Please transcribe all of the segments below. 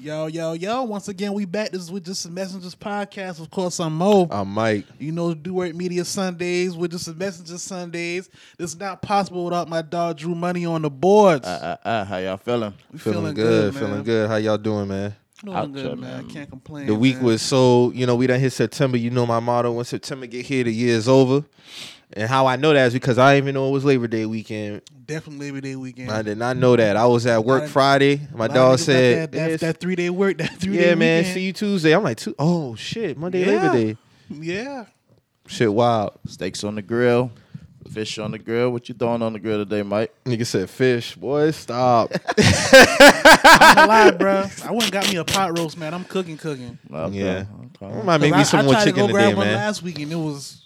Yo, yo, yo. Once again, we back. This is with Just a Messengers podcast. Of course, I'm Mo. I'm Mike. You know, Do Work Media Sundays with Just a Messenger Sundays. This is not possible without my dog Drew Money on the boards. Uh, uh, uh, how y'all feeling? we Feeling, good, feeling man. good. How y'all doing, man? Doing Out good, there, man. man. Can't complain. The week man. was so, you know, we done hit September. You know my motto: when September get here, the year is over. And how I know that is because I didn't even know it was Labor Day weekend. definitely Labor Day weekend. I did not know that. I was at work Friday. My A lot of dog said, that, that, that three day work. That three day "Yeah, man, weekend. see you Tuesday." I'm like, "Two- "Oh shit, Monday Yeah. Labor Day." Yeah. Shit, wild. Steaks on the grill, fish on the grill. What you throwing on the grill today, Mike? Nigga said, "Fish, boy, stop." I'm gonna lie, bro. I went and got me a pot roast, man. I'm cooking, cooking. Okay, Yeah. okay. Might make me some I more tried chicken to go grab today, one man. last week and it was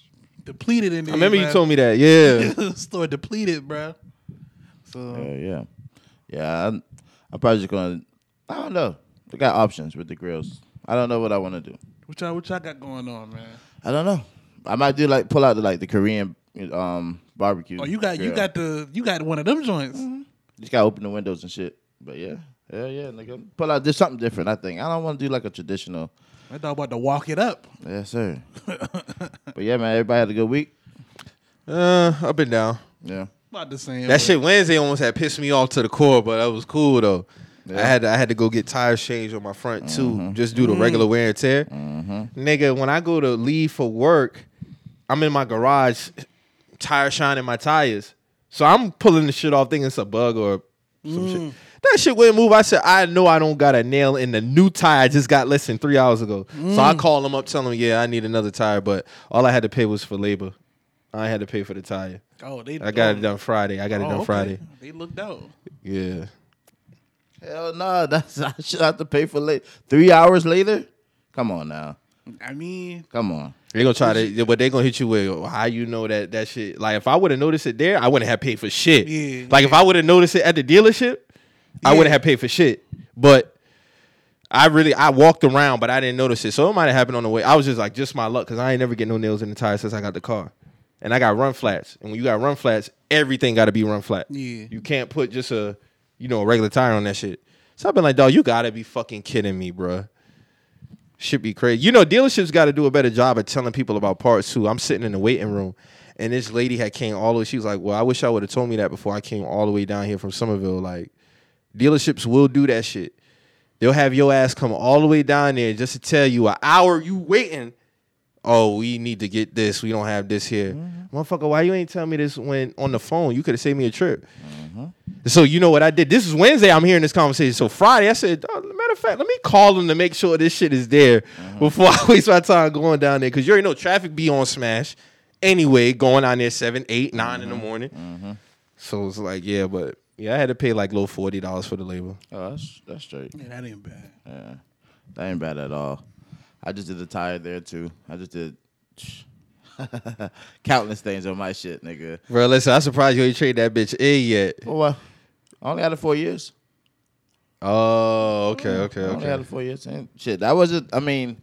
depleted in there. I remember you told me that. Yeah. store depleted, bro. So Yeah, yeah, yeah. I'm, I'm probably just gonna. I don't know. We got options with the grills. I don't know what I want to do. what y'all what y'all got going on, man? I don't know. I might do like pull out the like the Korean um barbecue. Oh, you got you got the you got one of them joints. Just gotta open the windows and shit. But yeah, yeah, yeah, nigga. Pull out just something different. I think I don't want to do like a traditional. I thought about to walk it up. Yes, sir. but yeah, man. Everybody had a good week. Uh, up and down. Yeah. About the same. That shit Wednesday almost had pissed me off to the core, but that was cool though. I had to, I had to go get tires changed on my front too, mm-hmm. just do the regular wear and tear. Mm-hmm. Nigga, when I go to leave for work, I'm in my garage, tire shining my tires. So I'm pulling the shit off thinking it's a bug or some shit. Mm. That shit wouldn't move. I said, I know I don't got a nail in the new tire I just got less than three hours ago. So I mm. call them up, tell them, yeah, I need another tire, but all I had to pay was for labor. I had to pay for the tire. Oh, they. I got it done Friday. I got it oh, done okay. Friday. They looked out. Yeah. Hell no. That's I should have to pay for late. Three hours later. Come on now. I mean, Come on. They're gonna try to, but they're gonna hit you with how you know that that shit. Like if I would have noticed it there, I wouldn't have paid for shit. Yeah, like if I would have noticed it at the dealership, I wouldn't have paid for shit. But I really I walked around, but I didn't notice it. So it might have happened on the way. I was just like, just my luck, because I ain't never get no nails in the tire since I got the car, and I got run flats. And when you got run flats, everything got to be run flat. Yeah. you can't put just a you know a regular tire on that shit. So I've been like, dog, you gotta be fucking kidding me, bruh. Should be crazy. You know, dealerships got to do a better job of telling people about parts too. I'm sitting in the waiting room, and this lady had came all the way. She was like, "Well, I wish I would have told me that before I came all the way down here from Summerville." Like, dealerships will do that shit. They'll have your ass come all the way down there just to tell you an hour you waiting. Oh, we need to get this. We don't have this here, mm-hmm. motherfucker. Why you ain't telling me this when on the phone? You could have saved me a trip. Mm-hmm. So you know what I did? This is Wednesday. I'm hearing this conversation. So Friday, I said, oh, matter of fact, let me call them to make sure this shit is there mm-hmm. before I waste my time going down there. Because you already know traffic be on smash anyway. Going down there seven, eight, nine in the morning. So it's like, yeah, but yeah, I had to pay like low forty dollars for the labor. Oh, that's that's straight. yeah, that ain't bad. Yeah, that ain't bad at all. I just did the tire there too. I just did countless things on my shit, nigga. Bro, listen, I'm surprised you ain't trade that bitch in yet. Oh, well, I only had it four years. Oh, okay, okay, okay. I only had okay. it four years. Ain't- Shit, that wasn't. I mean,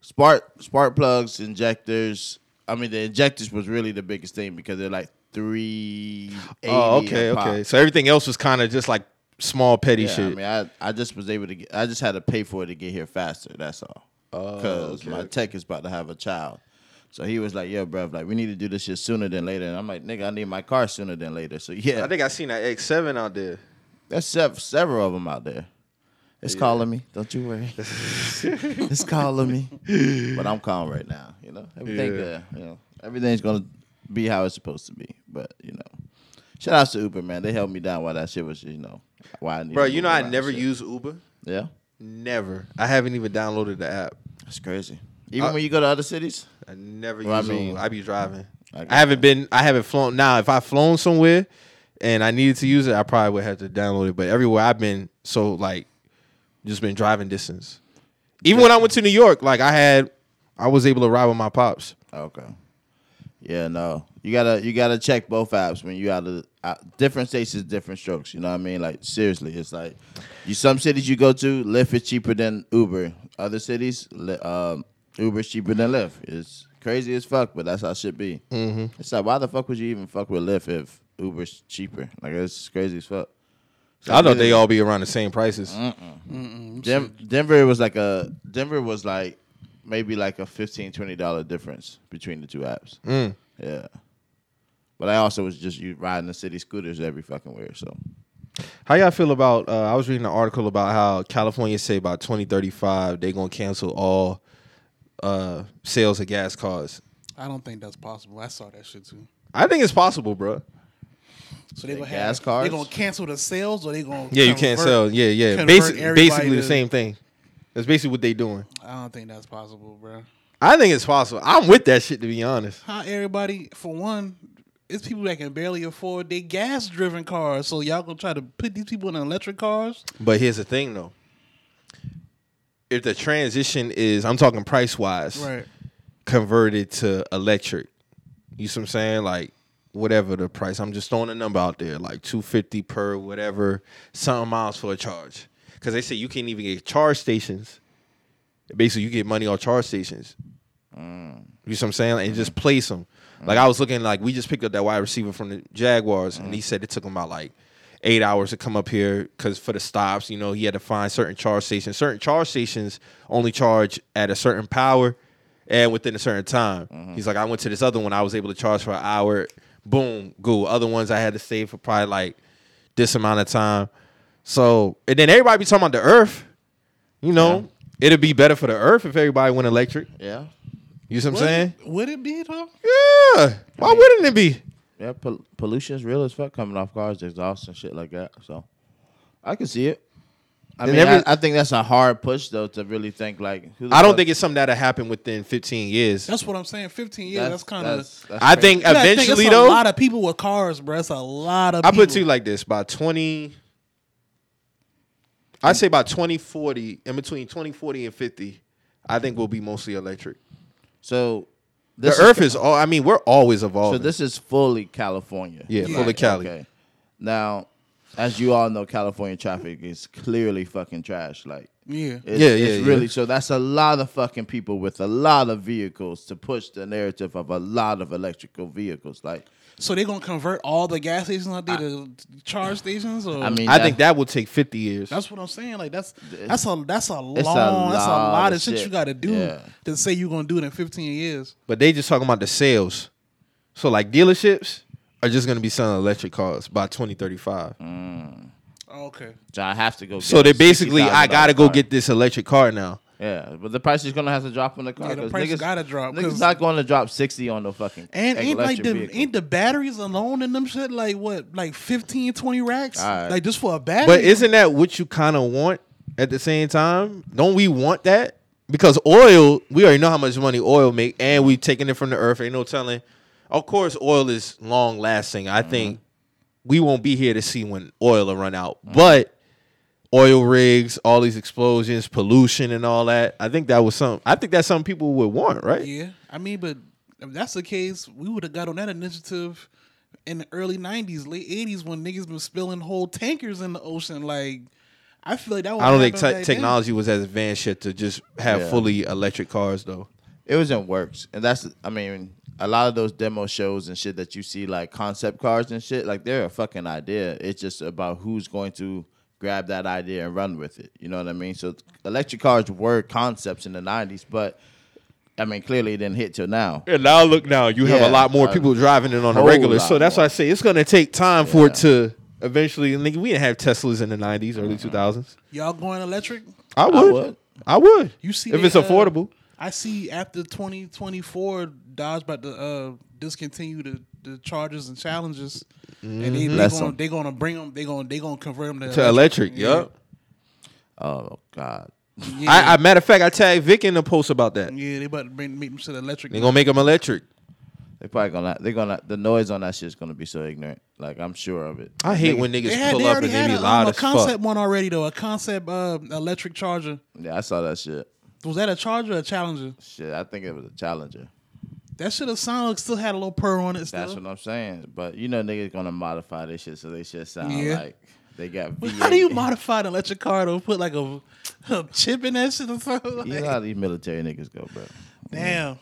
spark spark plugs, injectors. I mean, the injectors was really the biggest thing because they're like three. Oh, okay, okay. So everything else was kind of just like small petty Yeah, shit. I mean, I, I just was able to get. I just had to pay for it to get here faster. That's all. Oh, Because okay. my tech is about to have a child. So he was like, "Yo, bro, like we need to do this shit sooner than later." And I'm like, "Nigga, I need my car sooner than later." So yeah, I think I seen that X7 out there. there's sev- several of them out there. It's calling me. Don't you worry. it's calling me. But I'm calm right now. You know, everything. Yeah. Uh, you know, everything's gonna be how it's supposed to be. But you know, shout out to Uber, man. They held me down while that shit was, you know, why I need. Bro, you know I never use Uber. Yeah, Never. I haven't even downloaded the app. that's crazy. Even Uh, when you go to other cities. I never Well, I use mean- Uber. I be driving. I I haven't been. I haven't flown. Now, if I flown somewhere and I needed to use it, I probably would have to download it. But everywhere I've been, so like, just been driving distance. Even when I went to New York, like I had, I was able to ride with my pops. Okay. Yeah, no. You gotta you gotta check both apps when you out of out, different states is different strokes. You know what I mean? Like seriously, it's like you some cities you go to, Lyft is cheaper than Uber. Other cities, Li- um, Uber is cheaper than Lyft. It's crazy as fuck, but that's how it should be. Mm-hmm. It's like why the fuck would you even fuck with Lyft if Uber's cheaper? Like it's crazy as fuck. I thought they all be around the same prices. Dem- Denver was like a Denver was like maybe like a 15 20 dollar difference between the two apps. Mm. Yeah. But I also was just you riding the city scooters every fucking where. So How y'all feel about? Uh, I was reading an article about how California say by 2035 they're gonna cancel all uh, sales of gas cars. I don't think that's possible. I saw that shit too. I think it's possible, bro. So they The gonna gas have, cars? They gonna cancel the sales, or they gonna Yeah, you can't sell. Yeah, yeah. convert Basic, basically the to- same thing. That's basically what they doing. I don't think that's possible, bro. I think it's possible. I'm with that shit to be honest. How everybody, for one, it's people that can barely afford their gas driven cars. So y'all gonna try to put these people in electric cars? But here's the thing, though. If the transition is, I'm talking price wise, Right. converted to electric. You see what I'm saying? Like whatever the price. I'm just throwing a number out there, like 250 per whatever, something miles for a charge. Because they say you can't even get charge stations. Basically, you get money on charge stations. Mm. You see what I'm saying? And just mm-hmm. place them. Mm-hmm. Like I was looking, like we just picked up that wide receiver from the Jaguars, and he mm-hmm. said it took him about like eight hours to come up here because for the stops, you know, he had to find certain charge stations. Certain charge stations only charge at a certain power and within a certain time. He's like, I went to this other one, I was able to charge for an hour. Boom, go. Other ones I had to save for probably like this amount of time. So, and then everybody be talking about the Earth. You know, it'd be better for the Earth if everybody went electric. yeah. You see what I'm Would saying? it- Would it be though? Yeah. Why wouldn't it be? Yeah, pol- pollution's real as fuck coming off cars, exhaust and shit like that. So I can see it. I And mean, every- I, I think that's a hard push though to really think like. Who the I don't fuck- think it's something that'll happen within 15 years. That's what I'm saying. 15 years. That's, kind of. that's- that's I think eventually a though, a lot of people with cars, bro. It's a lot of. I people. put it to you like this: by 20, I say by 2040, in between 2040 and 50, I think we'll be mostly electric. so. The This Earth is all. I mean, we're always evolving. So this is fully California. Yeah, Yeah. fully Cali. Okay. Now, as you all know, California traffic is clearly fucking trash. Like, Yeah. it's, Yeah, it's yeah, really yeah. so. That's a lot of fucking people with a lot of vehicles to push the narrative of a lot of electrical vehicles. Like, So they're gonna convert all the gas stations out there to charge stations? Or I mean, I think that would take 50 years. that's what I'm saying. Like that's that's a that's a long a that's a lot lot of of shit, shit. you got to do Yeah. to say you're gonna do it in 15 years. but they just talking about the sales. So like dealerships are just gonna be selling electric cars by 2035. Mm. Okay. so I have to go. So they basically, I gotta go car. get this electric car now. Yeah, but the price is gonna have to drop on the car. Yeah, the 'cause price niggas, gotta drop, Niggas 'cause- not going to drop sixty on the fucking And ain't like the vehicle. ain't the batteries alone in them shit like what like 15 20 racks Alright. like just for a battery. But isn't that what you kind of want at the same time? Don't we want that? Because oil, we already know how much money oil make, and we taking it from the earth. Ain't no telling. Of course, oil is long lasting. I mm-hmm. think we won't be here to see when oil will run out. But oil rigs, all these explosions, pollution, and all that. I think that was some. I think that's something people would want, right? Yeah, I mean, but if that's the case, we would have got on that initiative in the early '90s, late '80s when niggas been spilling whole tankers in the ocean. Like, I feel like that. I don't think happened te- back then. technology was as advanced yet to just have Yeah. fully electric cars, though. It was in works, and that's I mean a lot of those demo shows and shit that you see like concept cars and shit like they're a fucking idea. It's just about who's going to grab that idea and run with it. You know what I mean? So electric cars were concepts in the '90s, but I mean clearly it didn't hit till now. And now look now, you have a lot more a people driving it on a regular. So that's why I say it's gonna take time for it to eventually. Nigga, we didn't have Teslas in the nineties, early two thousands. Y'all going electric? I would. would. I would. You see, if they, it's uh, affordable. I see after 2024, Dodge about to uh, discontinue the, the charges and challenges, and they they gonna 'em. they gonna bring them. They gonna they gonna convert them to, To electric, Yeah. Oh God. Yeah. I, I matter of fact, I tagged Vic in the post about that. yeah, they about to bring make them to the electric. They gonna make them electric. They probably gonna they're gonna the noise on that shit's gonna be so ignorant. Like I'm sure of it. I hate Niggas- when niggas They, had, pull they up already and they had be a, um, loud a concept one already though. A concept uh, electric charger. Yeah, I saw that shit. Was that a charger or a challenger? Shit, I think it was a challenger. That should have sounded still had a little purr on it. That's what I'm saying. But you know niggas gonna modify this shit so they shit sound Yeah. like they got But V8. how do you modify an electric car to put like a, a chip in that shit or something? Like, You know how these military niggas go, bro. damn.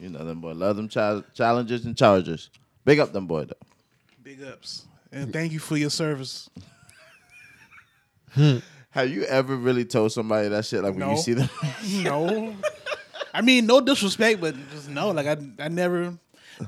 You know them boy. Love them challengers and chargers. Big up them boy though. Big ups. And thank you for your service. Have you ever really told somebody that shit? Like when you see them, no. I mean, no disrespect, but just no. Like I, I never.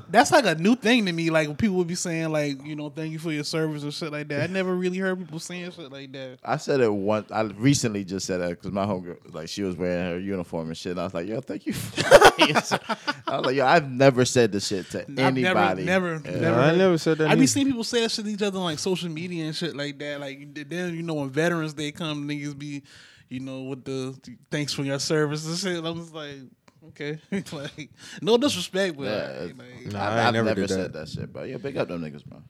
That's like a new thing to me. Like people would be saying, like you know, thank you for your service or shit like that. I never really heard people saying shit like that. I said it once. I recently just said that because my homegirl, like, she was wearing her uniform and shit. And I was like, yo, thank you. I was like, yo, I've never said this shit to I've anybody. never, never, Yeah. never. I never said that I be neither. seeing people say that shit to each other on like social media and shit like that. Like then you know when Veterans Day come, niggas be, you know, with the thanks for your service and. I'm just like, okay, like no disrespect, but Yeah, like, Nah, I've, I I've never never did said that. that shit, but yeah, big up them niggas, bro.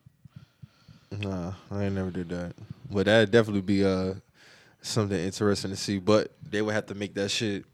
Nah, I ain't never did that. But that'd definitely be uh something interesting to see. But they would have to make that shit.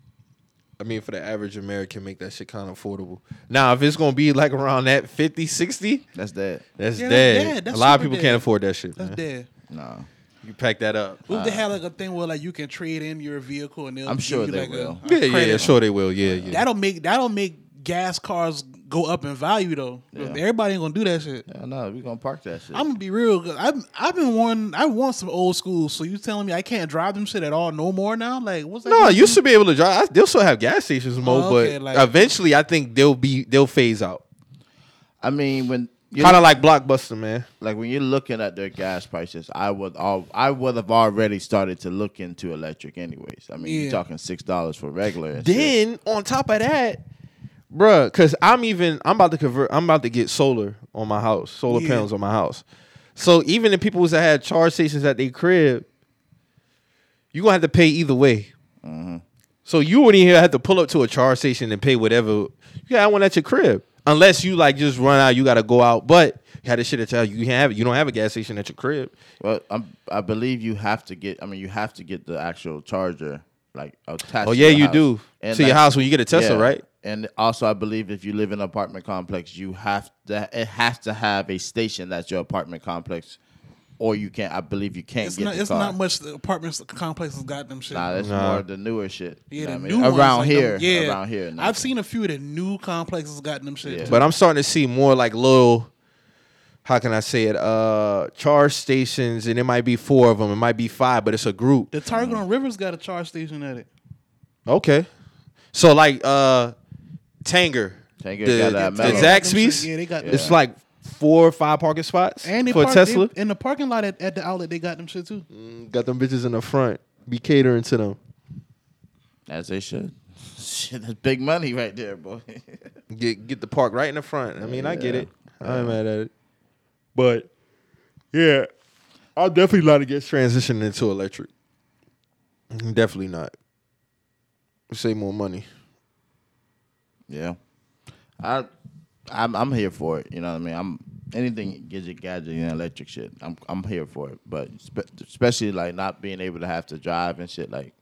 I mean, for the average American, make that shit kind of affordable. Now, if it's gonna be like around that 50, 60, That's that. that's Yeah, that's dead. dead. That's a lot of people dead. can't afford that shit. that's man. dead. No, You pack that up. What if they uh, have like a thing where like you can trade in your vehicle and they'll I'm give sure you they like will. A, a Yeah, yeah, sure they will. Yeah, yeah. That'll make that'll make gas cars go up in value though. Yeah. Everybody ain't gonna do that shit. yeah, no, we gonna park that shit. I'm gonna be real. Cause I've I've been wanting I want some old school. So you telling me I can't drive them shit at all no more now? Like what's that? No, gonna you should be able to drive. I- They'll still have gas stations, Mo, Oh, okay, but like- eventually, I think they'll be they'll phase out. I mean, when you Kind of like Blockbuster, man. like when you're looking at their gas prices, I would all I would have already started to look into electric anyways. I mean, Yeah. you're talking six dollars for regular. And shit. Then on top of that, bruh, because I'm even I'm about to convert. I'm about to get solar on my house, solar Yeah. panels on my house. So even the people that had charge stations at their crib, you gonna have to pay either way. Mm-hmm. So you wouldn't even have to pull up to a charge station and pay whatever. You got one at your crib, unless you like just run out. You got to go out, but you had this shit at your you can't have it. You don't have a gas station at your crib. Well, I'm, I believe you have to get. I mean, you have to get the actual charger like attached. Oh yeah, you house. do And to your house when you get a Tesla, yeah. right? And also, I believe if you live in an apartment complex, you have to. It has to have a station that's your apartment complex, or you can't. I believe you can't It's get not. the It's car. not much. The apartments complexes got them shit. Nah, that's Nah. more the newer shit. yeah, You know the what I new mean? ones, around like here. them- yeah, around here. I've seen a few of the new complexes got them shit. Yeah. But I'm starting to see more like little, how can I say it? Uh, charge stations, and it might be four of them, it might be five, but it's a group. the Target on Rivers got a charge station at it. Okay, so like uh, Tanger, Tanger the, got that the metal. Zaxby's, Yeah, they got it's that. like four or five parking spots And they for park, Tesla. they- in the parking lot at, at the outlet, they got them shit too. Mm, got them bitches in the front, be catering to them. As they should. Shit, that's big money right there, boy. Get get the park right in the front. I mean, I get Yeah. it. I'm mad at it. But yeah, I'll definitely not to get transitioned into electric. Definitely not. Save more money. yeah. I, I'm, I'm here for it. You know what I mean? I'm anything gadget, gadget, and electric shit. I'm, I'm here for it. But spe- especially like not being able to have to drive and shit. Like,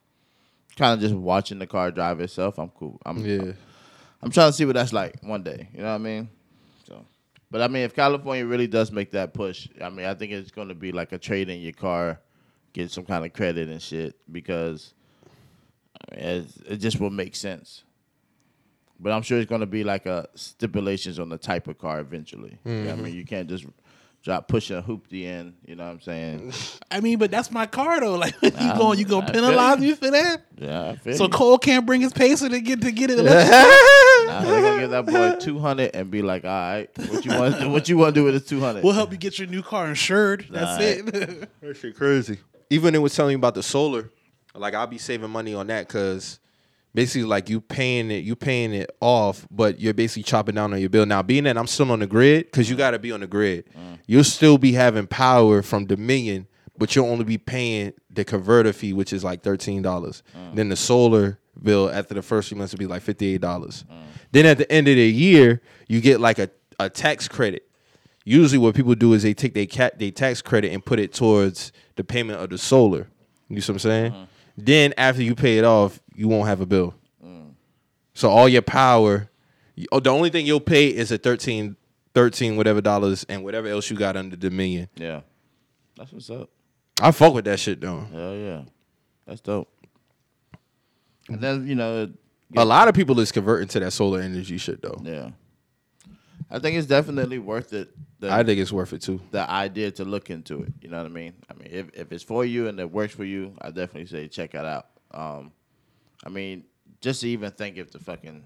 kind of just watching the car drive itself. I'm cool. I'm, Yeah. I'm trying to see what that's like one day. You know what I mean? So, but I mean, if California really does make that push, I mean, I think it's going to be like a trade in your car, get some kind of credit and shit because I mean, it, it just will make sense. But I'm sure it's going to be like a stipulations on the type of car eventually. You know I mm-hmm. mean, you can't just drop push a hoopty in. You know what I'm saying? I mean, but that's my car though. Like you going, you I gonna feel penalize you. me for that? Yeah, I feel So you. Cole can't bring his pacer to get to get it. Nah, they're gonna give that boy two hundred and be like, "All right, what you want? What you want to do with this two hundred? We'll help you get your new car insured. That's Alright. it. That shit crazy. Even it was telling me about the solar. Like I'll be saving money on that because basically like you paying it, you paying it off, but you're basically chopping down on your bill. Now being that I'm still on the grid, because you gotta be on the grid, mm. you'll still be having power from Dominion, but you'll only be paying the converter fee, which is like thirteen dollars. Mm. Then the solar bill after the first few months will be like fifty eight dollars. Mm. Then at the end of the year, you get like a, a tax credit. Usually, what people do is they take their cat they tax credit and put it towards the payment of the solar. You see what I'm saying? Mm-hmm. Then after you pay it off, you won't have a bill. So all your power, you- oh, the only thing you'll pay is a 13, 13 whatever dollars and whatever else you got under Dominion. Yeah, that's what's up. I fuck with that shit though. Hell yeah, that's dope. And then you know, A lot of people is converting to that solar energy shit though. yeah. I think it's definitely worth it. The, I think it's worth it too. the idea to look into it. You know what I mean? I mean, if, if it's for you and it works for you, I definitely say check it out. Um, I mean, just to even think if the fucking,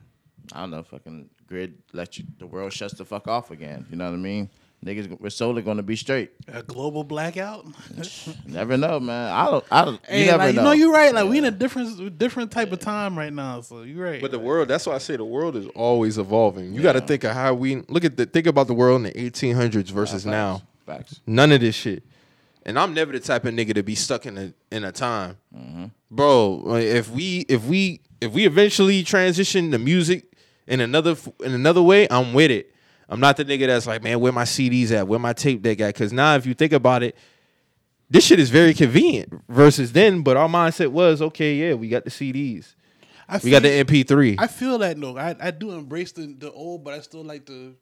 I don't know, fucking grid let you, the world shuts the fuck off again. You know what I mean? Niggas, we're solely going to be straight. A global blackout. Never know, man. I don't. I don't. Hey, you never like, know. you know, you're right. Like we in a different, different type of time right now. So you're right. But the world, that's why I say the world is always evolving. You got to think of how we look at the think about the world in the 1800s versus Facts. now. Facts. None of this shit. And I'm never the type of nigga to be stuck in a in a time, mm-hmm. bro. If we if we if we eventually transition to music in another in another way, I'm with it. I'm not the nigga that's like, man, where my CDs at, where my tape deck at? Because now, if you think about it, this shit is very convenient versus then. But our mindset was, okay, yeah, we got the CDs, I we got the MP3. I feel that though. I, I do embrace the, the old, but I still like to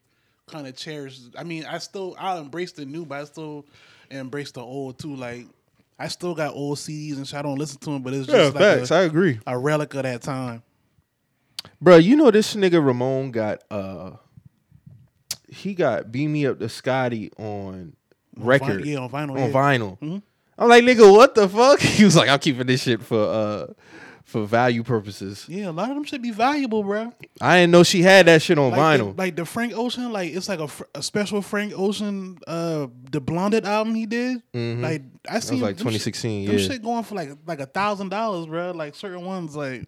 kind of cherish. I mean, I still I'll embrace the new, but I still embrace the old too. Like I still got old CDs and shit. I don't listen to them, but it's just like a, I agree. a relic of that time. Bro, you know this nigga Ramon got uh he got Beam Me Up to Scotty on record. Yeah, on vinyl, On yeah. vinyl. Mm-hmm. I'm like, nigga, what the fuck? He was like, I'm keeping this shit for uh for value purposes. Yeah, a lot of them should be valuable, bro. I didn't know she had that shit on Like vinyl. The, like the Frank Ocean, like it's like a, a special Frank Ocean, uh, the Blonded album he did. Like I see, like them shit- 2016, Them yeah. shit going for like like a thousand dollars, bro. Like certain ones, like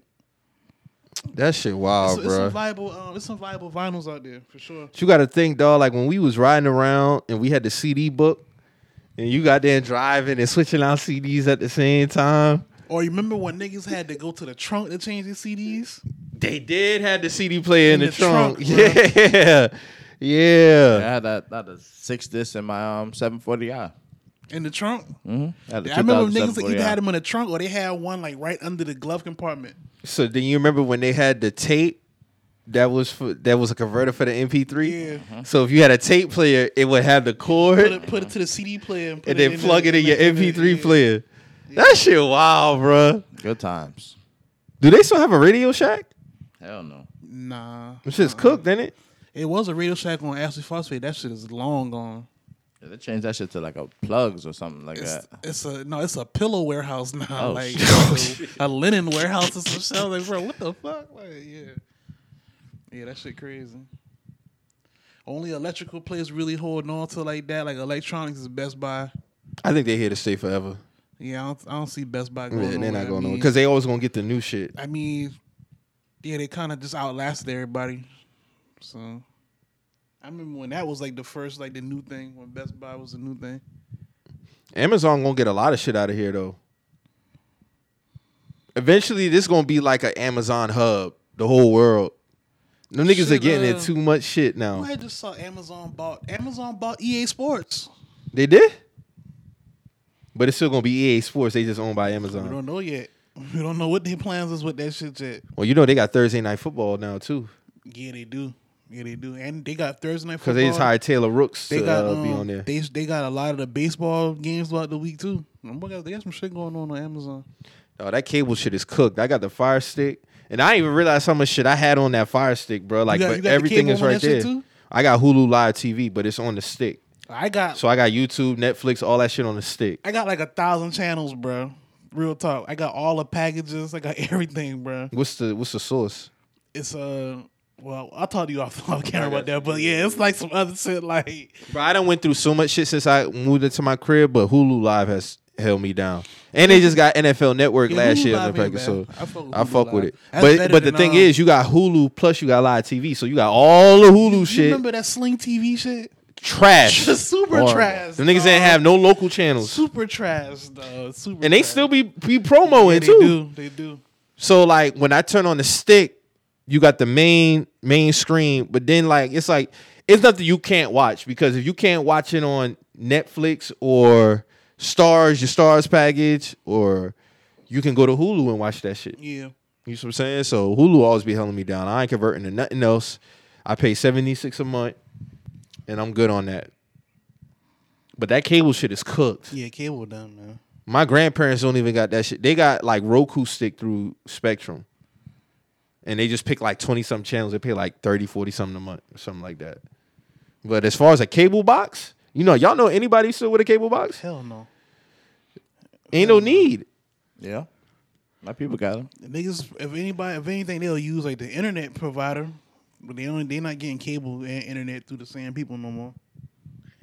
that shit wild, it's, it's bro. some viable, um, it's some viable vinyls out there for sure. But you got to think, dog. Like when we was riding around and we had the CD book, and you got there driving and switching out CDs at the same time. Or you remember when niggas had to go to the trunk to change their CDs? They did have the CD player in, In the, the trunk. trunk, bruh. yeah, yeah. I had that. That a six disc in my um 740i. In the trunk? Mm-hmm. I remember niggas either had them in the trunk or they had one like right under the glove compartment. So then you remember when they had the tape that was for that was a converter for the MP3. Yeah. Mm-hmm. So if you had a tape player, it would have the cord Put it, put it to the CD player and, put and then plug the- it in your MP3 yeah. player. That shit wild, bro. Good times. Do they still have a Radio Shack? Hell no. Nah. This shit's cooked, ain't it? It was a Radio Shack on Ashley Phosphate. That shit is long gone. Yeah, they changed that shit to like a plugs or something like It's, that. it's a no, it's a pillow warehouse now. Oh, like shit. a, oh, a linen warehouse or some shit. I was like, bro, what the fuck? Like, yeah, yeah, that shit crazy. Only electrical players really holding on to like that. Like electronics is Best Buy. I think they're here to stay forever. Yeah, I don't, I don't see Best Buy going. Yeah, they're not going on because they always gonna get the new shit. I mean, yeah, they kind of just outlasted everybody. So, I remember when that was like the first, like the new thing when Best Buy was the new thing. Amazon gonna get a lot of shit out of here though. Eventually, this gonna be like an Amazon hub, the whole world. Them niggas are getting uh, in too much shit now. I just saw Amazon bought Amazon bought EA Sports. They did, but it's still gonna be EA Sports. They just owned by Amazon. We don't know yet. We don't know what their plans is with that shit yet. Well, you know they got Thursday night football now too, Yeah, they do. Yeah, they do. And they got Thursday night because they just hired Taylor Rooks They to got uh, be um, on there. They they got a lot of the baseball games throughout the week too. Them boy got- They got some shit going on on Amazon. Oh, that cable shit is cooked. I got the Fire Stick, and I didn't even realize how much shit I had on that Fire Stick, bro. Like, got- but you got the everything is right there. I got Hulu Live TV, but it's on the stick. I got So I got YouTube, Netflix, all that shit on the stick. I got like a thousand channels, bro. Real talk. I got all the packages. I got everything, bro. What's the What's the source? It's uh well, I'll talk to you off off camera about that, but yeah, it's like some other shit like Bro, I done went through so much shit since I moved into my crib, but Hulu Live has held me down. And they just got NFL Network Yeah, last Hulu year on Live the package, so. I fuck with I fuck with it. That's But but the thing um, is, you got Hulu plus you got live TV, so you got all the Hulu You shit remember that Sling TV shit? trash. super trash. The niggas ain't have no local channels, super trash, though. Super and they trash. still be be promoing yeah, too. They do. They do. So like when I turn on the stick, you got the main main screen, but then like it's like it's nothing you can't watch because if you can't watch it on Netflix or Starz, your Starz package, or you can go to Hulu and watch that shit. Yeah. You know what I'm saying? So Hulu always be holding me down. I ain't converting to nothing else. I pay 76 a month and I'm good on that. But that cable shit is cooked. Yeah, cable done, man. My grandparents don't even got that shit. They got like Roku stick through Spectrum. And they just pick like 20 something channels. They pay like 30, 40 something a month or something like that. But as far as a cable box, you know, y'all know anybody still with a cable box? Hell no. Ain't no need. Yeah. My people got them. The niggas, if anybody, if anything, they'll use like the internet provider, but they only they're not getting cable and internet through the same people no more.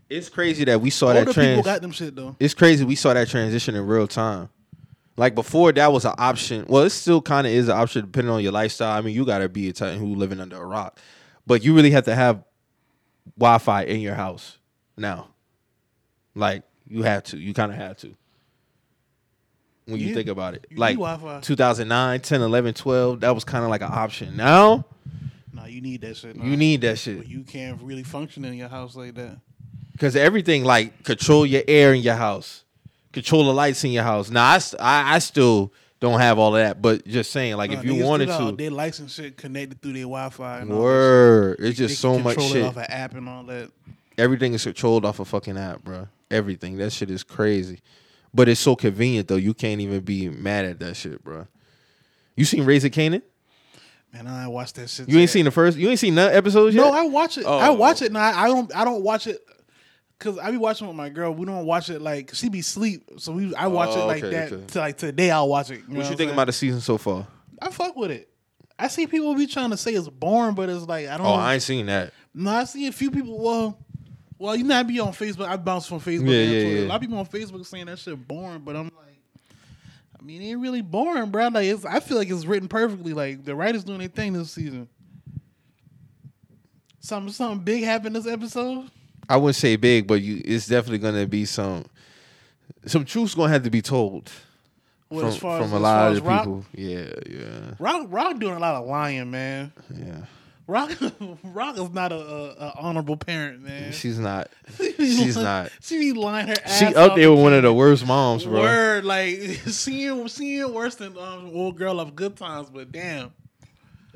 It's crazy that we saw Older that people trans. got them shit though. it's crazy we saw that transition in real time. Like before, that was an option. Well, it still kind of is an option depending on your lifestyle. I mean, you gotta be a Titan who living under a rock, but you really have to have Wi-Fi in your house now. Like you have to. You kind of have to. When you Yeah. think about it, like need 2009, 10, 11, 12, that was kind of like an option. Now Nah, you need that shit. you need that But shit you can't really function in your house like that. because everything like control your air in your house, control the lights in your house. Now I, I, I still don't have all of that, but just saying like if you wanted to, their license shit connected through their Wi-Fi. And all word, it's just so much control shit. It off an app and all that. Everything is controlled off a fucking app, bro. Everything. That shit is crazy, but it's so convenient though. You can't even be mad at that shit, bro. You seen Raising Kanan? Man, I watched that shit. You ain't yet. seen the first. You ain't seen none episodes yet. No, I watch it. Oh. I watch it. and I, I don't. I don't watch it because I be watching with my girl. We don't watch it like she be sleep. So we. I watch Oh, it like okay, that. okay. To like today, I'll watch it. You know what you I'm think saying? about the season so far? I fuck with it. I see people be trying to say it's boring, but it's like I don't. Oh. I ain't seen that. No, I see a few people. Well, well, you know, I be on Facebook. I bounce from Facebook. Yeah, and yeah, Twitter. yeah. A lot of people on Facebook saying that shit boring, but I'm like, I mean, it ain't really boring, bro. Like, it's, I feel like it's written perfectly. Like the writers doing their thing this season. Something, something big happened this episode. I wouldn't say big, but you, it's definitely gonna be some, some truth's gonna have to be told Well, from, as far from as, a lot of Rock, people. Yeah, yeah, Rock, Rock doing a lot of lying, man. yeah. Rock, Rock is not a, a, a honorable parent, man. She's not. She's not. She be lying her ass. She up there with one of the worst moms, bro. Word, like seeing seeing worse than um, old girl of good times, but damn.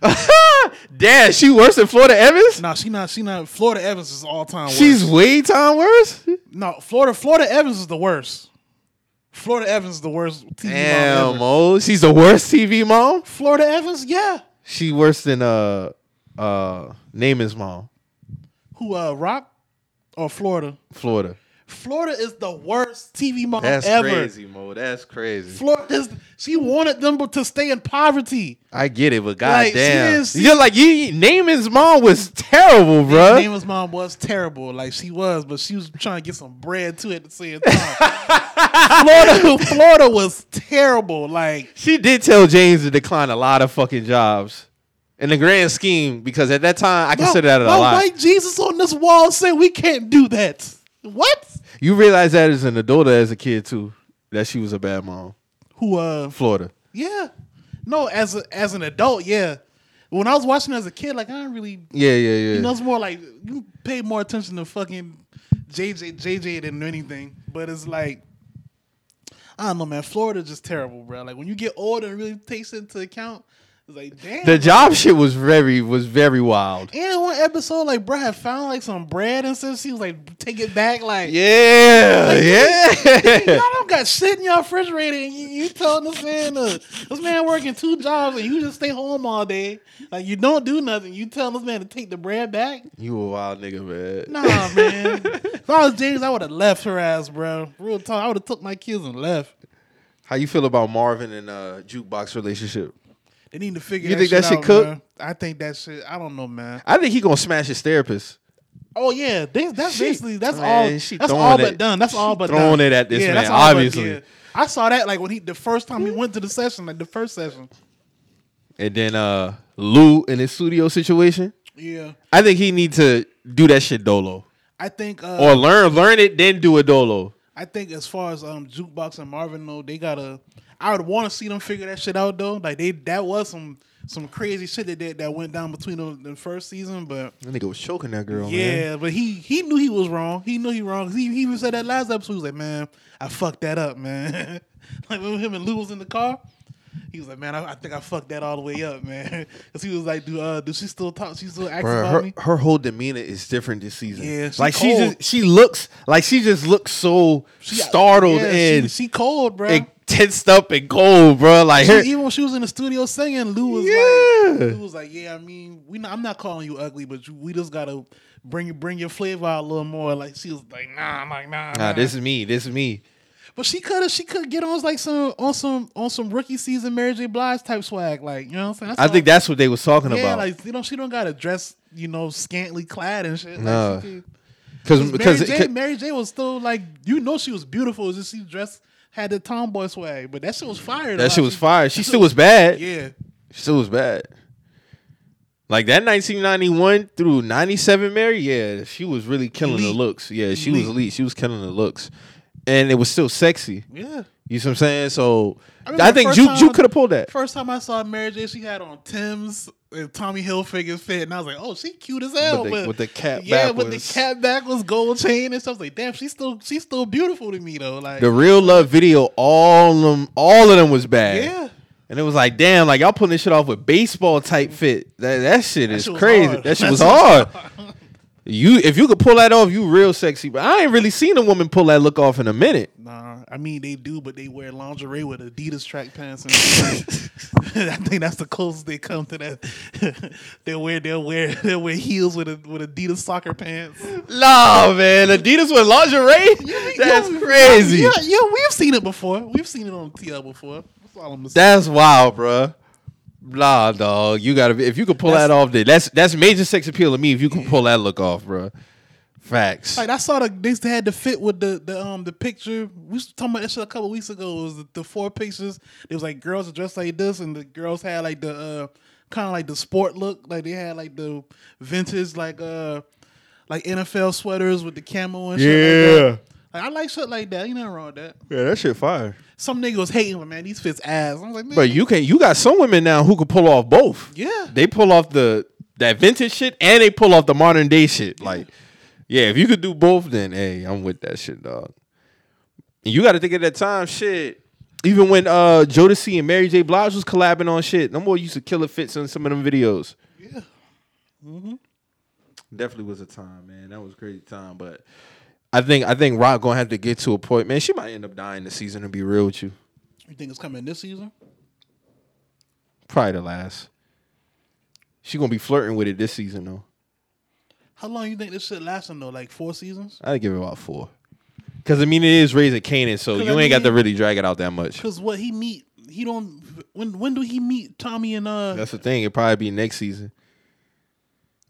Damn, she worse than Florida Evans. No, she not. She not. Florida Evans is all time. Worst. She's way time worse. no Florida. Florida Evans is the worst. Florida Evans is the worst TV Damn, mom ever. oh, she's the worst TV mom. Florida Evans, yeah. She worse than uh uh Naaman's mom, Who? Uh, Rock or Florida? Florida. Florida is the worst TV mom ever. That's ever. crazy, Mo. That's crazy. Florida is. She wanted them to stay in poverty. I get it, but Like, goddamn, is- you're like you. Naaman's mom was terrible, bro. Nama's mom was terrible, like she was, but she was trying to get some bread too at the same time. Florida, Florida was terrible. Like She did tell James to decline a lot of fucking jobs in the grand scheme because at that time I consider that a lot. white Jesus on this wall said we can't do that. What? You realize that as an adult or as a kid too that she was a bad mom. Who? Uh, Florida. yeah. No, as a, as an adult, yeah. When I was watching as a kid, like I didn't really, Yeah, yeah, yeah. you know, it's more like you pay more attention to fucking JJ JJ than anything. But it's like. I don't know, man. Florida's just terrible, bro. Like when you get older and really takes it into account, it's like damn. the job shit was very was very wild. And in one episode, like, bro had found like some bread and stuff. She was like, take it back. Like, Yeah, yeah. y'all don't got shit in your refrigerator. And you, you telling this man, uh, this man working two jobs and you just stay home all day. Like, you don't do nothing. You telling this man to take the bread back? you a wild nigga, man. Nah, man. if I was James, I would have left her ass, bro. Real talk. I would have took my kids and left. How you feel about Marvin and uh jukebox relationship? They need to figure it out. You that think shit that shit out, cook? man. I think that shit, I don't know, man. I think he gonna smash his therapist. Oh yeah, they, that's She- basically that's man, all. she That's throwing all it- but done. That's all but throwing done. it at this man, that's all but- obviously. yeah. I saw that like when he the first time he went to the session, like the first session. And then uh Lou in his studio situation. Yeah, I think he need to do that shit dolo. I think. Uh, Or learn learn it, then do a dolo. I think as far as um jukebox and Marvin though, they gotta. I would want to see them figure that shit out though. Like they that was some some crazy shit that did, that went down between them the first season, but That nigga was choking that girl, man. yeah, but he he knew he was wrong. He knew he wrong. He, he even said that last episode. He was like, "Man, I fucked that up, man." like when him and Lou was in the car, he was like, "Man, I, I think I fucked that all the way up, man." Because he was like, "Do uh, do she still talk? She still acts about her, me?" her whole demeanor is different this season. Yeah, she like she just she looks like she just looks so She- startled yeah, and she, she cold, bro. Tensed up and cold, bro. Like She, even when she was in the studio singing, Lou was Yeah. like, Lou was like, yeah, I mean, we not, I'm not calling you ugly, but you, we just gotta bring bring your flavor out a little more. Like she was like, nah, I'm like, nah, nah, this is me. This is me. But she could have, she could get on like some on some on some rookie season Mary J. Blige type swag, like you know what I'm saying. That's I think that's what they was talking yeah, about. like you know, she don't gotta dress, you know, scantily clad and shit. Like, No. she could- Because Mary J, Mary J was still like, you know, she was beautiful. Just she dressed had the tomboy swag, but that shit was fire. that shit was fire. She still was bad. Yeah, She still was bad. Like that 1991 through 97 Mary, yeah, she was really killing the looks. Yeah, she was Elite. elite. She was killing the looks. And it was still sexy. yeah. You see what I'm saying? So I I, think you you could have pulled that. First time I saw Mary J, she had on Tim's Tommy Hilfiger's fit, and I was like, oh, she cute as hell. With the- but- with the cap yeah, with the cap back was gold chain and stuff. I was like, damn, she's still she's still beautiful to me though. Like, The real love video, all of them, all of them was bad. yeah, And it was like, damn, like y'all pulling this shit off with baseball type fit. That that shit is shit crazy. hard. That shit That was shit was hard. You if you could pull that off, you real sexy. But I ain't really seen a woman pull that look off in a minute. Nah, I mean they do, but they wear lingerie with Adidas track pants. And I think that's the closest they come to that. they'll wear they'll wear they'll wear heels with a, with Adidas soccer pants. Nah, man, Adidas with lingerie. That's Yeah, crazy. Yeah, yeah, we've seen it before. We've seen it on TL before. That's all I'm gonna. That's wild, bruh. Nah, dog. You gotta if you could pull That's- that off. Then that's that's major sex appeal to me. If you can pull that look off, bro. Facts. Like I saw the they had the fit with the the um the picture. We was talking about that shit a couple weeks ago. It was the, the four pictures. It was like girls dressed like this, and the girls had like the uh kind of like the sport look. Like they had like the vintage like uh like NFL sweaters with the camo and shit. Like, that. like I like shit like that. You nothing wrong with that. yeah, that shit fire. Some nigga was hating, but man, these fits ass. I was like, man, But you can you got some women now who can pull off both. yeah. They pull off the that vintage shit and they pull off the modern day shit. Like, yeah, if you could do both, then hey, I'm with that shit, dog. And you got to think at that time, shit. Even when uh Jodeci and Mary J. Blige was collabing on shit, them more used to killer fits in some of them videos. Yeah. Definitely was a time, man. That was a crazy time. But I think I think Rock gonna have to get to a point, man. She might end up dying this season. To be real with you, You think it's coming this season? probably the last. She gonna be flirting with it this season though. How long you think this shit lasting though? Like four seasons? I'd give it about four. Cause I mean it is raising Kanan, so you I ain't got to really drag it out that much. Because what he meet, he don't. When when do he meet Tommy and uh? That's the thing. It probably be next season.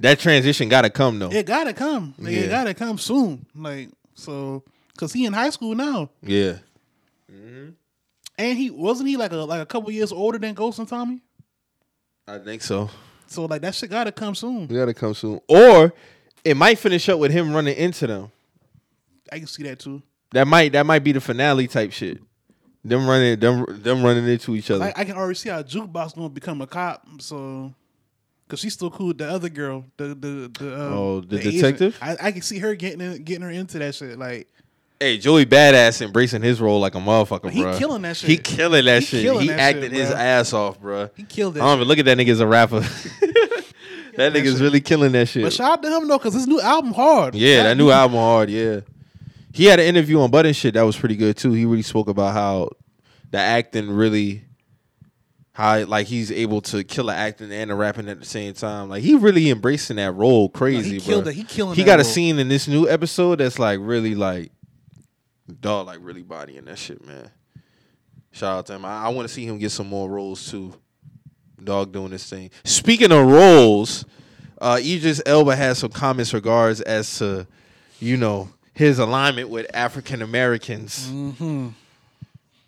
That transition gotta come though. It gotta come. Like, Yeah. It gotta come soon. Like so, cause he in high school now, Yeah. Mm-hmm. and he wasn't he like a like a couple years older than Ghost and Tommy. I think so. So like that shit gotta come soon. It gotta come soon. Or it might finish up with him running into them. I can see that too. That might that might be the finale type shit. Them running them them running into each other. I, I can already see how Jukebox gonna become a cop. So. Cause she's still cool with the other girl, the the the um, Oh, the agent. detective? I, I can see her getting in, getting her into that shit. Like hey, Joey Badass embracing his role like a motherfucker, He bro. killing that shit. He killing that He shit. killing he that acting shit, his ass off, bro. he killed I don't even look at that nigga as a rapper. that that nigga's shit. really killing that shit. But shout out to him though, cause his new album hard. Yeah, that new album hard. Yeah, he had an interview on Button shit that was pretty good too. He really spoke about how the acting really, how like he's able to kill the acting and the rapping at the same time. Like he really embracing that role crazy, he killed bro. it. He killing He got a scene in this new episode that's like really like, dog, like really bodying that shit, man. Shout out to him. I, I want to see him get some more roles too. Dog doing this thing. Speaking of roles, uh, Idris Elba has some comments regards as to, you know, his alignment with African Americans. Mm-hmm.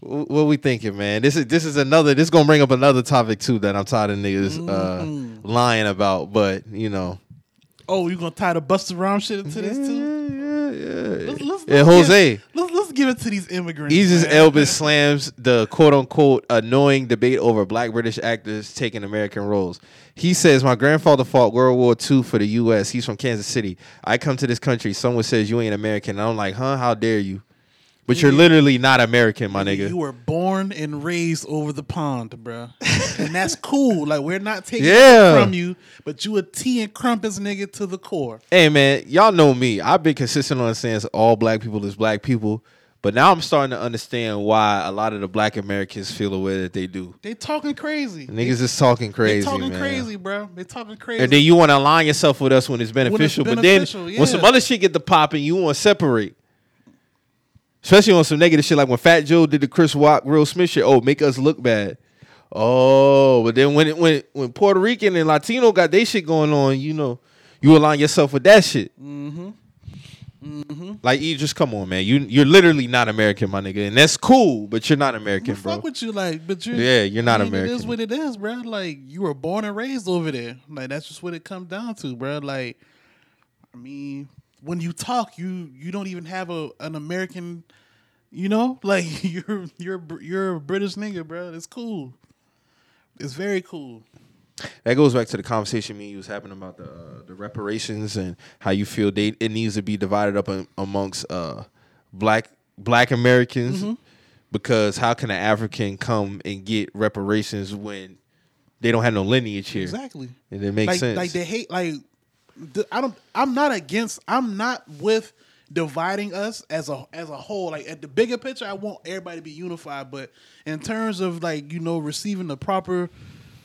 Wh- What we thinking, man? This is this is another. This gonna bring up another topic too that I'm tired of niggas uh, Mhm. lying about. But you know, Oh, you gonna tie the Busta Rhymes shit into this too? yeah, yeah, Let's, let's, yeah. let's Jose. Give, let's, let's give it to these immigrants. Man. Elba slams the quote unquote annoying debate over black British actors taking American roles. He says, My grandfather fought World War II for the US. He's from Kansas City. I come to this country. Someone says you ain't American. And I'm like, huh? How dare you? But you're literally not American, my nigga. You were born and raised over the pond, bruh. and that's cool. Like we're not taking Yeah. it from you, but you a tea and crumpets nigga to the core. Hey man, y'all know me. I've been consistent on saying all black people is black people. But now I'm starting to understand why a lot of the black Americans feel the way that they do. They talking crazy. Niggas is talking crazy. They talking man. crazy, bro. They talking crazy. And then you want to align yourself with us when it's beneficial. beneficial, but then yeah. when some other shit get the popping, you want to separate. Especially on some negative shit like when Fat Joe did the Chris Rock, Will Smith shit. Oh, make us look bad. Oh, but then when it when when Puerto Rican and Latino got their shit going on, you know, you align yourself with that shit. Mm-hmm. Mm-hmm. Like you just come on, man. You you're literally not American, my nigga, and that's cool. But you're not American, But bro. fuck with you, like, but you, Yeah, you're not I mean, It is what it is, bro. Like, you were born and raised over there. Like, that's just what it comes down to, bro. Like, I mean, when you talk, you you don't even have a an American, you know, like you're you're you're a British nigga, bro. It's cool. It's very cool. That goes back to the conversation me was having about the uh, the reparations and how you feel they it needs to be divided up in, amongst uh, black black Americans Mm-hmm. because how can an African come and get reparations when they don't have no lineage here? Exactly. And it makes like, sense. Like they hate. Like I don't. I'm not against. I'm not with dividing us as a as a whole. Like at the bigger picture, I want everybody to be unified. But in terms of like you know receiving the proper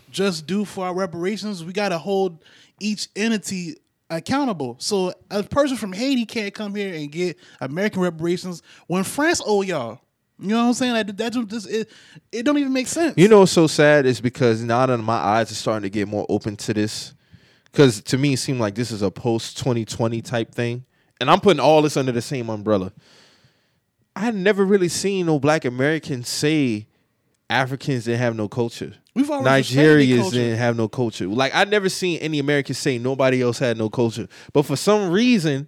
just due for our reparations, we got to hold each entity accountable. So a person from Haiti can't come here and get American reparations when France owe y'all. You know what I'm saying? Like that just it, it don't even make sense. You know what's so sad is because now that my eyes are starting to get more open to this. Because to me, it seemed like this is a post 2020 type thing. And I'm putting all this under the same umbrella. I had never really seen no black Americans say Africans didn't have no culture. We've always respected Nigerians didn't have no culture. Like I never seen any Americans say nobody else had no culture. But for some reason,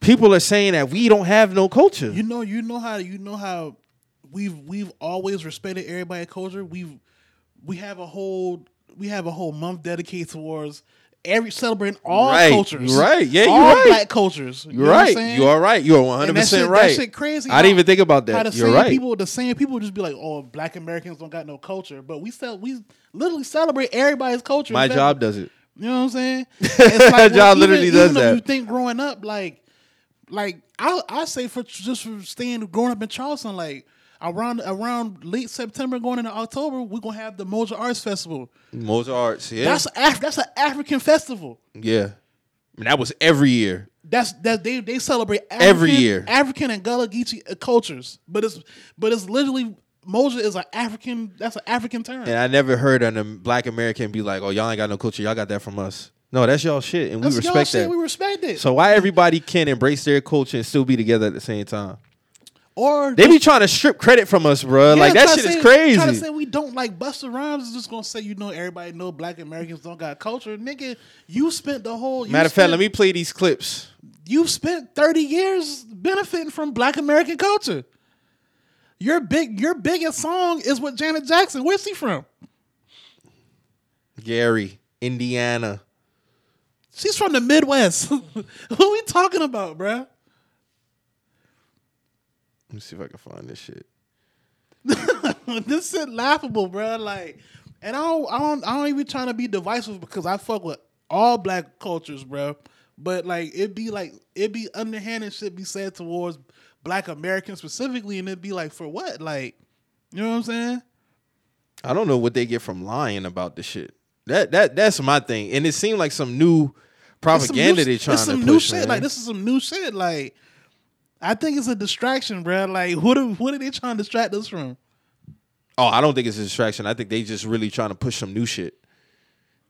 people are saying that we don't have no culture. You know, you know how you know how we've we've always respected everybody's culture. We've we have a whole we have a whole month dedicated towards every celebrating all Right. cultures. You're right. Yeah, you're right. black cultures. You You're know what I'm right. You are right. You are one hundred percent right. That shit crazy. I didn't even think about How that. the You're same right. people, the same people, just be like, "Oh, black Americans don't got no culture," but we sell, we literally celebrate everybody's culture. My job does it. you know what I'm saying? It's My job literally even, does even that. You think growing up, like, like I I say for just for staying growing up in Charleston, like around around late September going into October, we're gonna have the Moja Arts Festival. Moja Arts, yeah, That's Af- that's an African festival. yeah. I mean, that was every year. That's that they they celebrate African, Every year. African and Gullah Geechee cultures, but it's but it's literally Moja is an African. That's an African term. And I never heard an black American be like, "Oh, y'all ain't got no culture. Y'all got that from us." No, that's y'all shit, and That's we y'all respect shit, that. We respect it. so why everybody can embrace their culture and still be together at the same time? Or They be trying to strip credit from us, bro. like that shit to is crazy. Try to say we don't like Busta Rhymes is just gonna say you know everybody know Black Americans don't got culture, nigga. You spent the whole Matter of fact, let me play these clips. You've spent thirty years benefiting from Black American culture. Your big your biggest song is with Janet Jackson. Where's he from? Gary, Indiana. She's from the Midwest. Who we talking about, bruh? Let me see if I can find this shit. this shit laughable, bro. Like, and I don't, I don't, I don't even trying to be divisive because I fuck with all black cultures, bro. But like, it be like, it be underhanded shit be said towards black Americans specifically, and it be like, for what? Like, you know what I'm saying? I don't know what they get from lying about the shit. That that that's my thing, and it seemed like some new It's some propaganda new- they trying some to new push. shit. man. Like, this is some new shit. Like, I think it's a distraction, bro. Like, what are, what are they trying to distract us from? Oh, I don't think it's a distraction. I think they just really trying to push some new shit.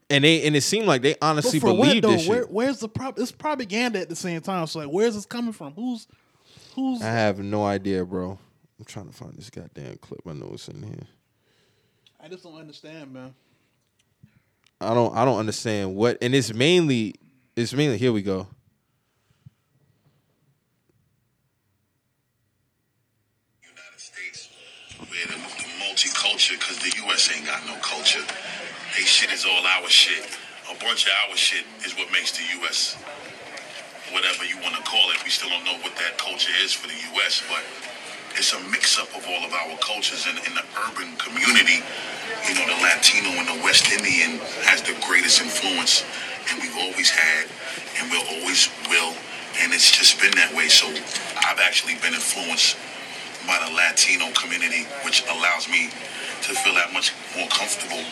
And they and it seemed like they But honestly for what believe though? this Where, shit. where's the prop? It's propaganda at the same time. So like, where's this coming from? Who's who's? I have no idea, bro. I'm trying to find this goddamn clip. I know it's in here. I just don't understand, man. I don't I don't understand what and it's mainly it's mainly here we go. They shit is all our shit. A bunch of our shit is what makes the U.S. Whatever you want to call it. We still don't know what that culture is for the U.S., but it's a mix-up of all of our cultures in, in the urban community. You know, the Latino and the West Indian has the greatest influence, and we've always had, and we'll always will, and it's just been that way. So I've actually been influenced by the Latino community, which allows me to feel that much more comfortable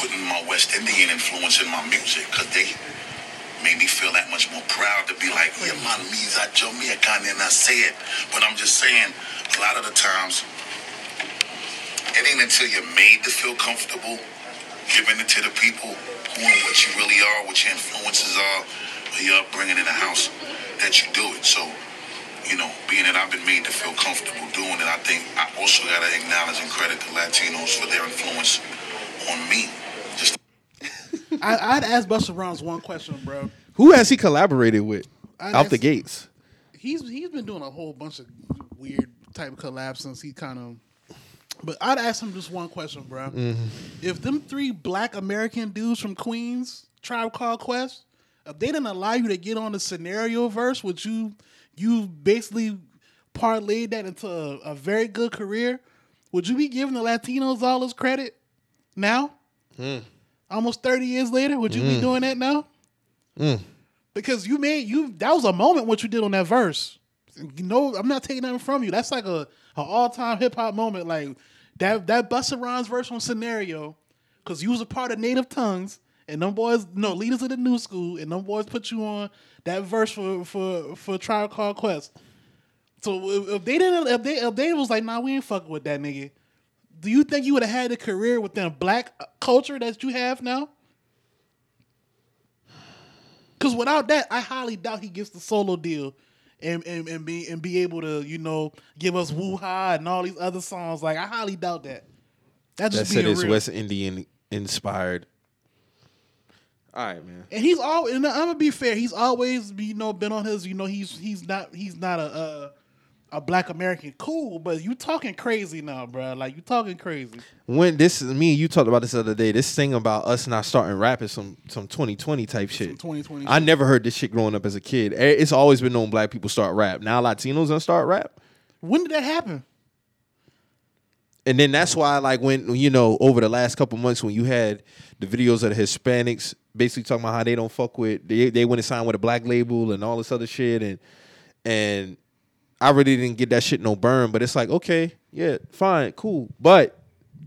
putting my West Indian influence in my music because they made me feel that much more proud to be like, yeah, yo me I kind and I say it. But I'm just saying, a lot of the times, it ain't until you're made to feel comfortable giving it to the people who know what you really are, what your influences are, or your upbringing in the house, that you do it. So, you know, being that I've been made to feel comfortable doing it, I think I also got to acknowledge and credit the Latinos for their influence on me. I, I'd ask Busta Rhymes one question, bro. Who has he collaborated with I'd out the gates? He's he's been doing a whole bunch of weird type of collabs since he kind of. But I'd ask him just one question, bro. Mm-hmm. If them three black American dudes from Queens, Tribe Called Quest, if they didn't allow you to get on the scenario verse, which you you basically parlayed that into a, a very good career, would you be giving the Latinos all this credit now? Hmm. Almost thirty years later, would you be mm. doing that now? Mm. Because you made you that was a moment what you did on that verse. You know, I'm not taking nothing from you. That's like a, a all time hip hop moment. Like that that Busta Rhymes verse on scenario, because you was a part of Native Tongues, and them boys, no leaders of the new school, and them boys put you on that verse for for for Tribe Called Quest. So if, if they didn't, if they if they was like, nah, we ain't fucking with that nigga. Do you think you would have had a career within a black uh, culture that you have now? Because without that, I highly doubt he gets the solo deal and, and, and be and be able to, you know, give us Woo Hah and all these other songs. Like I highly doubt that. That That just said it's real. West Indian inspired. All right, man. And he's all and I'm gonna be fair, he's always you know been on his, you know, he's he's not he's not a a, a black American cool, but you talking crazy now, bro. Like you talking crazy. When this is me and you talked about this the other day, this thing about us not starting rap is some some 2020 type shit. 2020 I never heard this shit growing up as a kid. Eh, It's always been known black people start rap. Now Latinos don't start rap. When did that happen? And then that's why, like, when you know, over the last couple months, when you had the videos of the Hispanics basically talking about how they don't fuck with they they went and signed with a black label and all this other shit, and and I really didn't get that shit no burn. But it's like, okay, yeah, fine, cool, but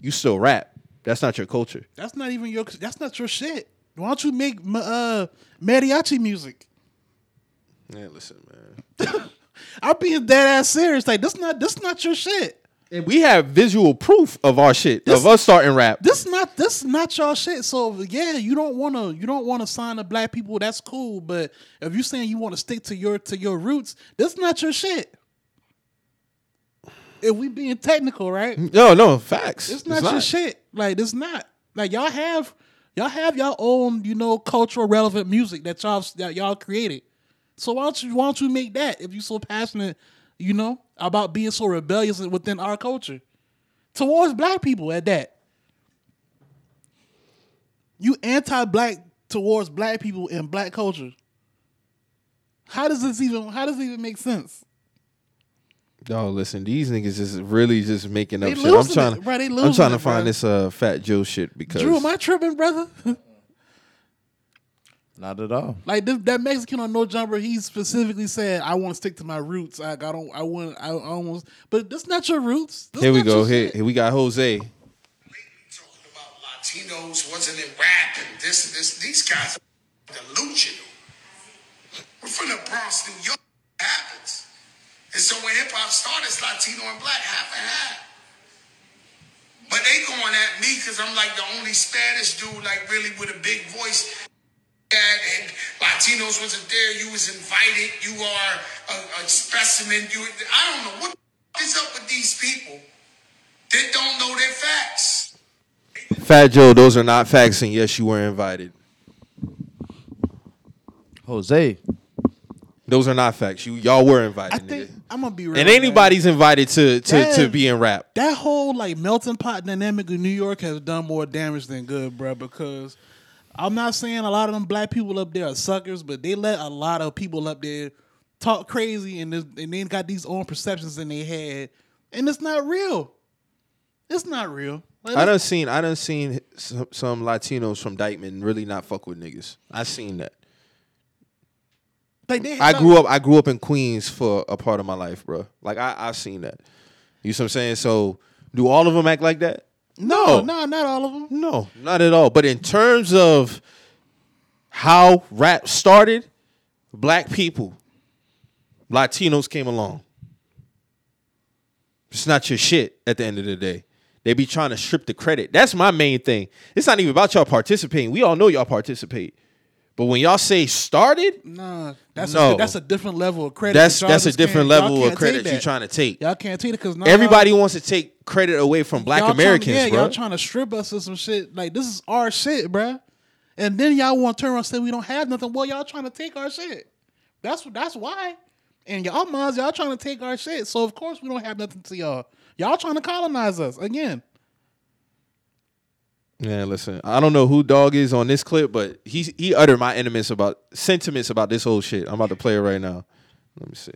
you still rap. That's not your culture. That's not even your that's not your shit. Why don't you make uh mariachi music? Yeah, listen, man. I'm being dead ass serious. Like this not this not your shit. And we have visual proof of our shit This- of us starting rap. This not this not your shit. So yeah, you don't want to you don't want to sign to black people. That's cool. But if you saying you want to stick to your to your roots, that's not your shit. If we being technical, right? Mm, no, no, facts. It's not your shit. Like it's not like y'all have y'all have your own you know cultural relevant music that y'all that y'all created. So why don't you why don't you make that if you so passionate, you know, about being so rebellious within our culture towards black people at that. You anti-black towards black people and black culture. How does this even how does it even make sense? No, listen, these niggas is really just making up They shit. I'm trying it, bro. I'm trying to it, find bro. this uh Fat Joe shit because Drew, am I tripping, brother? Not at all. Like this, that Mexican on No Jumper, he specifically said, "I want to stick to my roots. Like I don't, I want, I almost." But that's not your roots. That's here we go. Here, here we got Jose. talking about Latinos wasn't in rap and this and this. These guys are delusional. We're from the Bronx, New York. It happens. And so when hip hop started, it's Latino and black, half and half. But they going at me because I'm like the only Spanish dude, like really with a big voice. That and Latinos wasn't there. You was invited. You are a, a specimen. You, I don't know what the is up with these people that don't know their facts. Fat Joe, those are not facts, and yes, you were invited. Jose. Those are not facts. You y'all were I invited. think nigga. I'm gonna be real. And man. anybody's invited to to, to be in rap. that whole like melting pot dynamic in New York has done more damage than good, bro. Because I'm not saying a lot of them black people up there are suckers, but they let a lot of people up there talk crazy and and they got these own perceptions in their head, and it's not real. It's not real. Like, I done seen I done seen some, some Latinos from Dyckman really not fuck with niggas. I seen that. Like they, I grew up. I grew up in Queens for a part of my life, bro. Like I, I've seen that. You see what I'm saying? So, do all of them act like that? No, no, not all of them. No, not at all. But in terms of how rap started, black people, Latinos came along. It's not your shit at the end of the day. They be trying to strip the credit. That's my main thing. It's not even about y'all participating. We all know y'all participate. But when y'all say started, Nah, that's No. a, that's a different level of credit. that's that's a different level of credit you're trying to take. Y'all can't take it because Everybody wants to take credit away from black Americans, trying, yeah, bro. y'all trying to strip us of some shit. Like this is our shit, bruh. And then y'all want to turn around and say we don't have nothing. Well, y'all trying to take our shit. That's that's why. And y'all minds, y'all trying to take our shit. So of course we don't have nothing to y'all. Y'all trying to colonize us again. Yeah, listen, I don't know who dog is on this clip, but he he uttered my sentiments about sentiments about this whole shit. I'm about to play it right now. Let me see.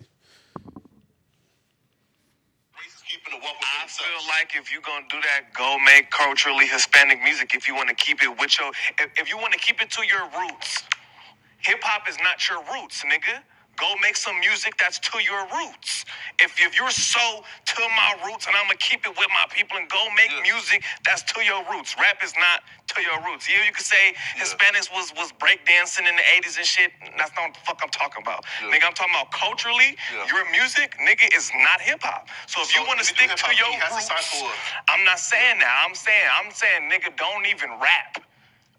I feel like if you're gonna do that, go make culturally Hispanic music. If you want to keep it with your, if, if you want to keep it to your roots, hip hop is not your roots, nigga. Go make some music that's to your roots. If, if you're so to my roots and I'm gonna keep it with my people and go make music that's to your roots. Rap is not to your roots. Yeah, you could say Hispanics was was breakdancing in the 80s and shit. That's not what the fuck I'm talking about. Nigga, I'm talking about culturally, your music, nigga, is not hip hop. So if you want to stick to your roots, I'm not saying that. I'm saying, I'm saying, nigga, don't even rap.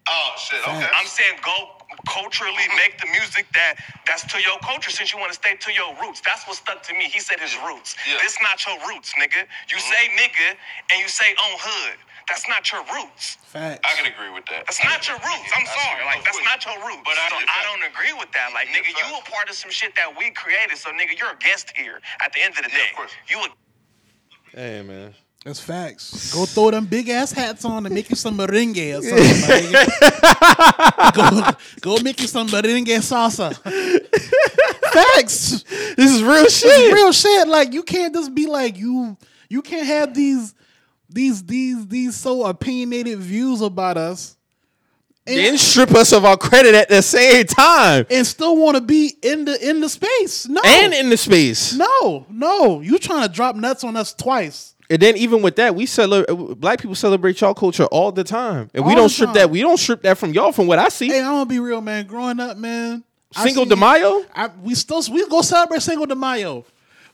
Oh shit. Okay. I'm saying go culturally make the music that that's to your culture since you want to stay to your roots. That's what stuck to me. He said his roots. Yeah. This not your roots, nigga. You mm-hmm. say nigga and you say on hood. That's not your roots. Facts. I can agree with that. That's not your roots. I'm I sorry. see. Like that's not your roots. But I so I don't agree with that. Like nigga, you a part of some shit that we created. So nigga, you're a guest here. At the end of the Yeah, day, of course. you a Hey man, That's facts. Go throw them big ass hats on and make you some merengue or something. go, go make you some merengue salsa. facts. this is real shit. real shit. Like you can't just be like you. You can't have these, these, these, these so opinionated views about us, and, Then strip us of our credit at the same time, and still want to be in the in the space. No, and in the space. no, no. You trying to drop nuts on us twice. And then even with that, we celebrate. Uh, black people celebrate y'all culture all the time, and we don't strip time. that. We don't strip that from y'all. From what I see, Hey, I'm gonna be real, man. Growing up, man. See- de Mayo. I, we still we go celebrate Cinco de Mayo.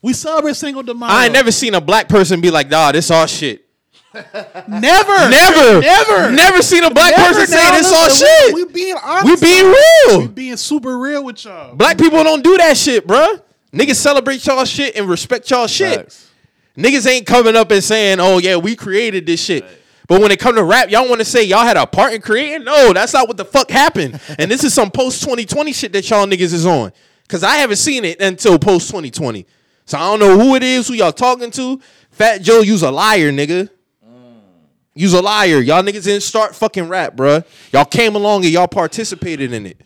We celebrate Cinco de Mayo. I ain't never seen a black person be like, "Nah, this all shit." never, Never, never, never seen a black Never person say this all shit. We, we being honest. We being real. We being super real with y'all. Black people don't do that shit, bruh. Niggas celebrate y'all shit and respect y'all shit. Facts. Niggas ain't coming up and saying, "Oh yeah, we created this shit." But when it come to rap, y'all want to say y'all had a part in creating? No, that's not what the fuck happened. and this is some post 2020 shit that y'all niggas is on. Cause I haven't seen it until post 2020. So I don't know who it is, who y'all talking to. Fat Joe, you's a liar, nigga. Mm. You's a liar. Y'all niggas didn't start fucking rap, bruh. Y'all came along and y'all participated in it.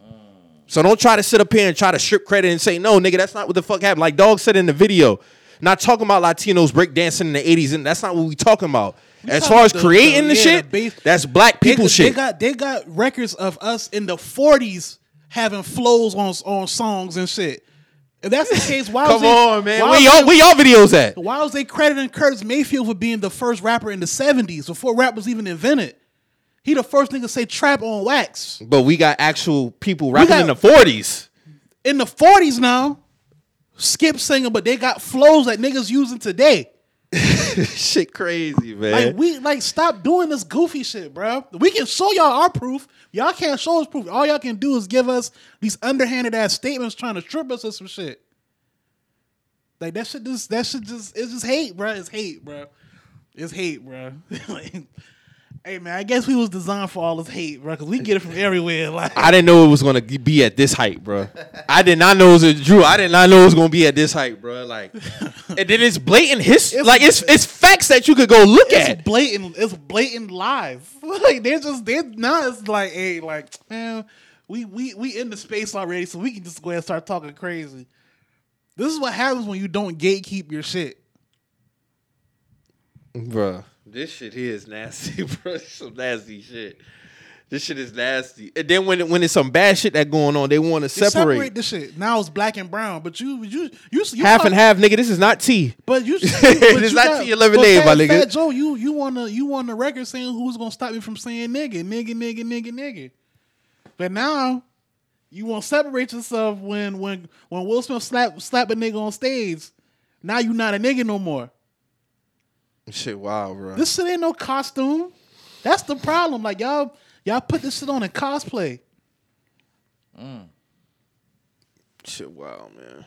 Mm. So don't try to sit up here and try to strip credit and say, no, nigga, that's not what the fuck happened. Like Dog said in the video, not talking about Latinos breakdancing in the 80s, and that's not what we talking about. as talking far as the- creating the, the- yeah, shit, the that's black people they shit. got they got records of us in the 40s having flows on on songs and shit. If that's the case, why Come was on, man. Where y'all, where y'all videos at? Why was they crediting Curtis Mayfield for being the first rapper in the 70s before rap was even invented? He the first nigga to say trap on wax. But we got actual people rapping got- in the 40s. In the 40s now, Skip singing, but they got flows that niggas using today. shit crazy, man. Like we like stop doing this goofy shit, bro. We can show y'all our proof. Y'all can't show us proof. All y'all can do is give us these underhanded ass statements trying to trip us or some shit. Like that shit just that shit just it's just hate, bro. It's hate, bro. It's hate, bro. like, hey man, I guess we was designed for all this hate, bro, because we get it from everywhere. Like I didn't know it was gonna be at this height, bro. I did not know it was Drew. I did not know it was gonna be at this height, bro. Like, and then it's blatant his like it's it's facts that you could go look it's at. blatant. It's blatant lies. like they're just they're not. It's like hey, like man, we we we in the space already, so we can just go ahead and start talking crazy. This is what happens when you don't gatekeep your shit. Bruh, this shit here is nasty, bro. Some nasty shit. This shit is nasty. And then when when it's some bad shit that going on, they want to separate. separate the shit. Now it's black and brown, but you you you, you half and half, nigga. This is not tea. But you, but It's you not got- to living but name, my nigga. Fat Joe, you you on the you want the record saying who's gonna stop me from saying nigga, nigga, nigga, nigga, nigga. But now you want to separate yourself when when when Will Smith slap slap a nigga on stage. Now you not a nigga no more. Shit, wow, bro. This shit ain't no costume. That's the problem. Like y'all y'all put this shit on in cosplay. Mm. shit, wow, man.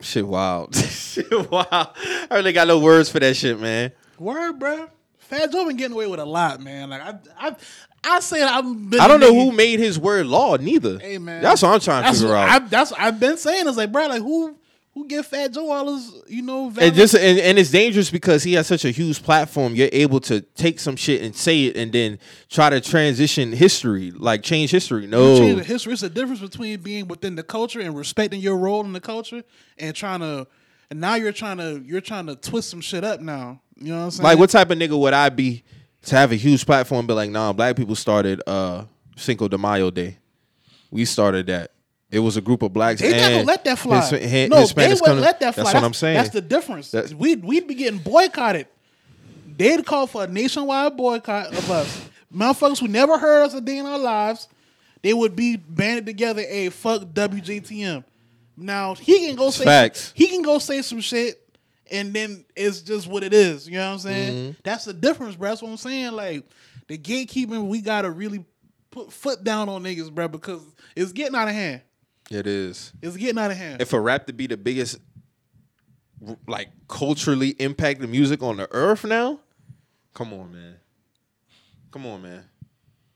Shit, wild. shit, wow. I really got no words for that shit, man. Word, bro. Fat Joe been getting away with a lot, man. Like I I I say I've been I don't know nigga- who made his word law, neither. Hey man, That's what I'm trying to that's figure out. I, that's what I've been saying. It's like, bro, like who who give Fat Joe all his, you know, and just and, and it's dangerous because he has such a huge platform. You're able to take some shit and say it, and then try to transition history, like change history. No, change the history. It's a difference between being within the culture and respecting your role in the culture, and trying to. And now you're trying to you're trying to twist some shit up. Now you know what I'm saying? like what type of nigga would I be to have a huge platform? Be like, nah, black people started uh Cinco de Mayo Day. We started that. It was a group of blacks. They gonna let that fly. His- hi- no, they wouldn't coming- let that fly. That's what I'm saying. That's the difference. That's- we'd we'd be getting boycotted. They'd call for a nationwide boycott of us. Motherfuckers who never heard us a day in our lives, they would be banded together. A fuck WJTM. Now he can go say facts. he can go say some shit, and then it's just what it is. You know what I'm saying? Mm-hmm. That's the difference, bro. That's what I'm saying. Like the gatekeeping, we gotta really put foot down on niggas, bro, because it's getting out of hand. It is. It's getting out of hand. if a rap to be the biggest like culturally impacted music on the earth now, come on, man. Come on, man.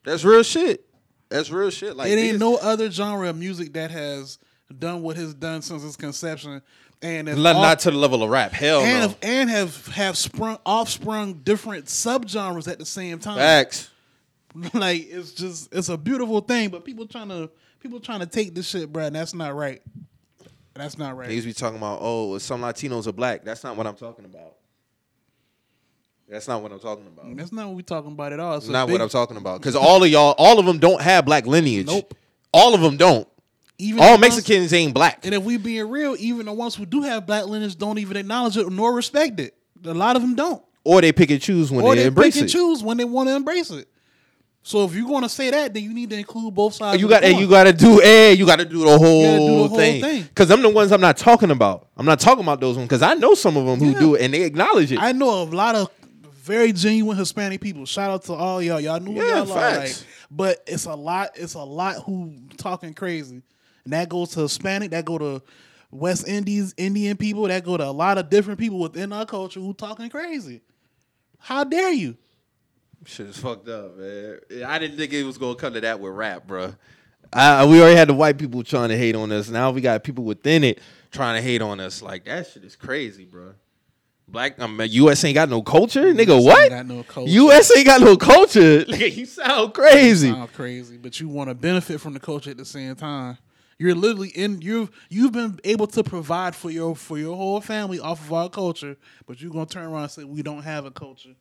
That's real shit. That's real shit. Like it ain't no other genre of music that has done what has done since its conception, and not, off- not to the level of rap. Hell and no. have, and have have sprung offsprung different subgenres at the same time. Facts. like it's just it's a beautiful thing, but people trying to people trying to take this shit, bro. And that's not right. That's not right. They used to be talking about, oh, some Latinos are black. That's not what I'm talking about. That's not what I'm talking about. That's not what we're talking about at all. It's not big- what I'm talking about. Because all of y'all, all of them don't have black lineage. Nope. All of them don't. Even All the ones- Mexicans ain't black. And if we being real, even the ones who do have black lineage don't even acknowledge it nor respect it. A lot of them don't. Or they pick and choose when or they, they embrace pick and it. choose when they want to embrace it. So if you're going to say that, then you need to include both sides. You got and you got to do eh, you got to do the whole, do the thing. Because I'm the ones I'm not talking about. I'm not talking about those ones because I know some of them who Yeah. do it and they acknowledge it. I know a lot of very genuine Hispanic people. Shout out to all y'all. Y'all knew Yeah, y'all are. Like, but it's a lot. It's a lot who talking crazy, and that goes to Hispanic. That go to West Indies, Indian people. That go to a lot of different people within our culture who talking crazy. How dare you? Shit is fucked up, man. I didn't think it was gonna come to that with rap, bro. I, we already had the white people trying to hate on us. Now we got people within it trying to hate on us. Like that shit is crazy, bro. Black, um, U.S. ain't got no culture, nigga. ain't What? got no culture. U.S. ain't got no culture. Nigga, you sound crazy. Sound crazy, but you want to benefit from the culture at the same time. You're literally in you've you've been able to provide for your for your whole family off of our culture, but you're gonna turn around and say we don't have a culture.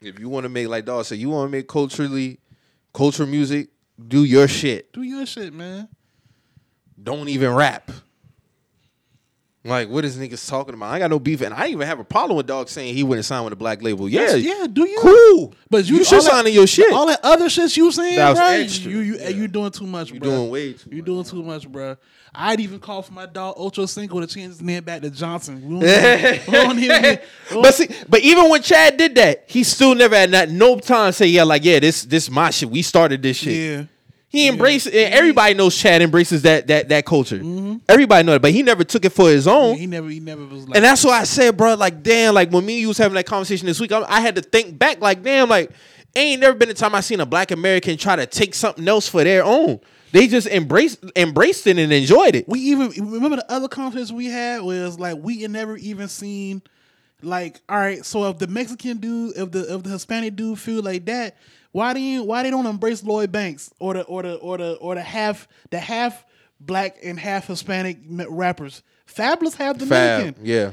If you want to make like dog said, you want to make culturally, cultural music, do your shit. Do your shit, man. Don't even rap. Like, what is niggas talking about? I got no beef, and I even have a problem with dog saying he wouldn't sign with a black label. Yeah, That's- yeah, do you? Cool, But you, you should all that- sign in your shit. All that other shit you saying, That was bro, extra. you you Yeah. you doing too much, You bro. doing way too You doing too much, bro. I'd even call for my dog Ochocinco to change his name back to Johnson. We don't, we don't even. we don't- but see, but even when Chad did that, he still never had not no time to say yeah, like yeah, this this my shit. We started this shit. yeah. He embraced and everybody knows Chad embraces that that that culture. Everybody know it, but he never took it for his own. Mm-hmm. He never, he never was like. And that's why I said, bro, like, damn, like when me and you was having that conversation this week, I, I had to think back, like, damn, like, ain't never been a time I seen a black American try to take something else for their own. They just embraced embraced it and enjoyed it. we even remember the other conference we had was like we had never even seen like all right so if the mexican dude if the if the hispanic dude feel like that why do you why they don't embrace lloyd banks or the or the or the or the half the half black and half Hispanic rappers. Fabolous half Dominican. Fab, Dominican. yeah,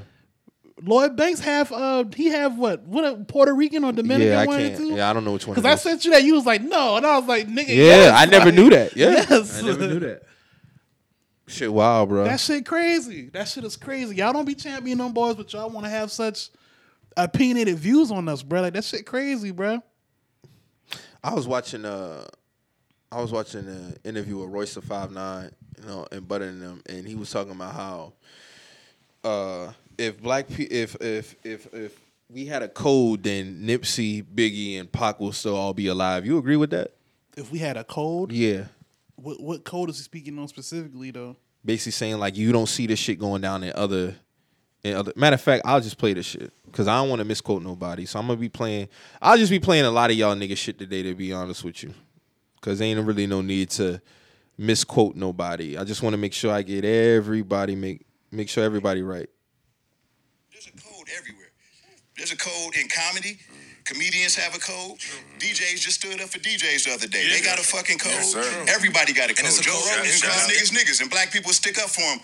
Lloyd Banks half uh he have what what a Puerto Rican or Dominican yeah. I one can't. two. Yeah, I don't know which one. Because I sent you that, you was like, no, and I was like, nigga, Yeah, yes. I never Like, knew that. Yeah, yes. I never knew that. Shit, wow, bro. That shit crazy. That shit is crazy. Y'all don't be championing them boys, but y'all want to have such opinionated views on us, bro. Like that shit crazy, bro. I was watching uh I was watching an interview with Royce the Five Nine, you know, and Butter and them, and he was talking about how uh if black pe- if if if if we had a code, then Nipsey, Biggie, and Pac will still all be alive. You agree with that? If we had a code, Yeah. what what code is he speaking on specifically though? Basically saying like you don't see this shit going down in other in other matter of fact, I'll just play this shit. Cause I don't want to misquote nobody. So I'm gonna be playing I'll just be playing a lot of y'all nigga shit today to be honest with you. Cause ain't really no need to misquote nobody. I just want to make sure I get everybody make make sure everybody right. There's a code everywhere. There's a code in comedy. Comedians have a code. DJs just stood up for DJs the other day. They got a fucking code. Yes. Everybody got a code. And it's a Joe code. Rogan Yes, calls niggas niggas, and black people stick up for him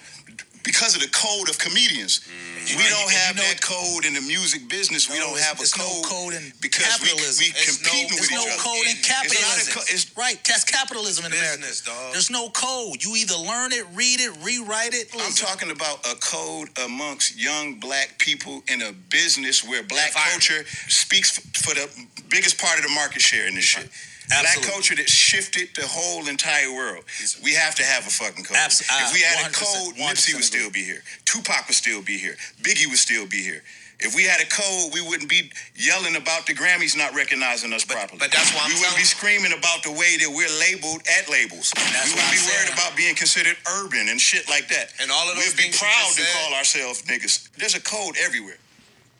because of the code of comedians. Mm. We don't have you know- that code in the music business. we don't have a it's no code, code in because we, capitalism. we It's competing no, with There's each no other. code in It's capitalism. co- it's- right, that's capitalism in Business, America. dog. There's no code. You either learn it, read it, rewrite it. I'm talking about a code amongst young black people in a business where black culture speaks for the biggest part of the market share in this shit. Black Absolutely. culture that shifted the whole entire world. We have to have a fucking code. Abs- uh, if we had a code, Nipsey would still be here. Tupac would still be here. Biggie would still be here. If we had a code, we wouldn't be yelling about the Grammys not recognizing us properly. but that's why I'm we wouldn't be screaming about the way that we're labeled at labels. That's we wouldn't be I'm worried saying. about being considered urban and shit like that. And all of those We'd be things you proud to said- call ourselves niggas. There's a code everywhere.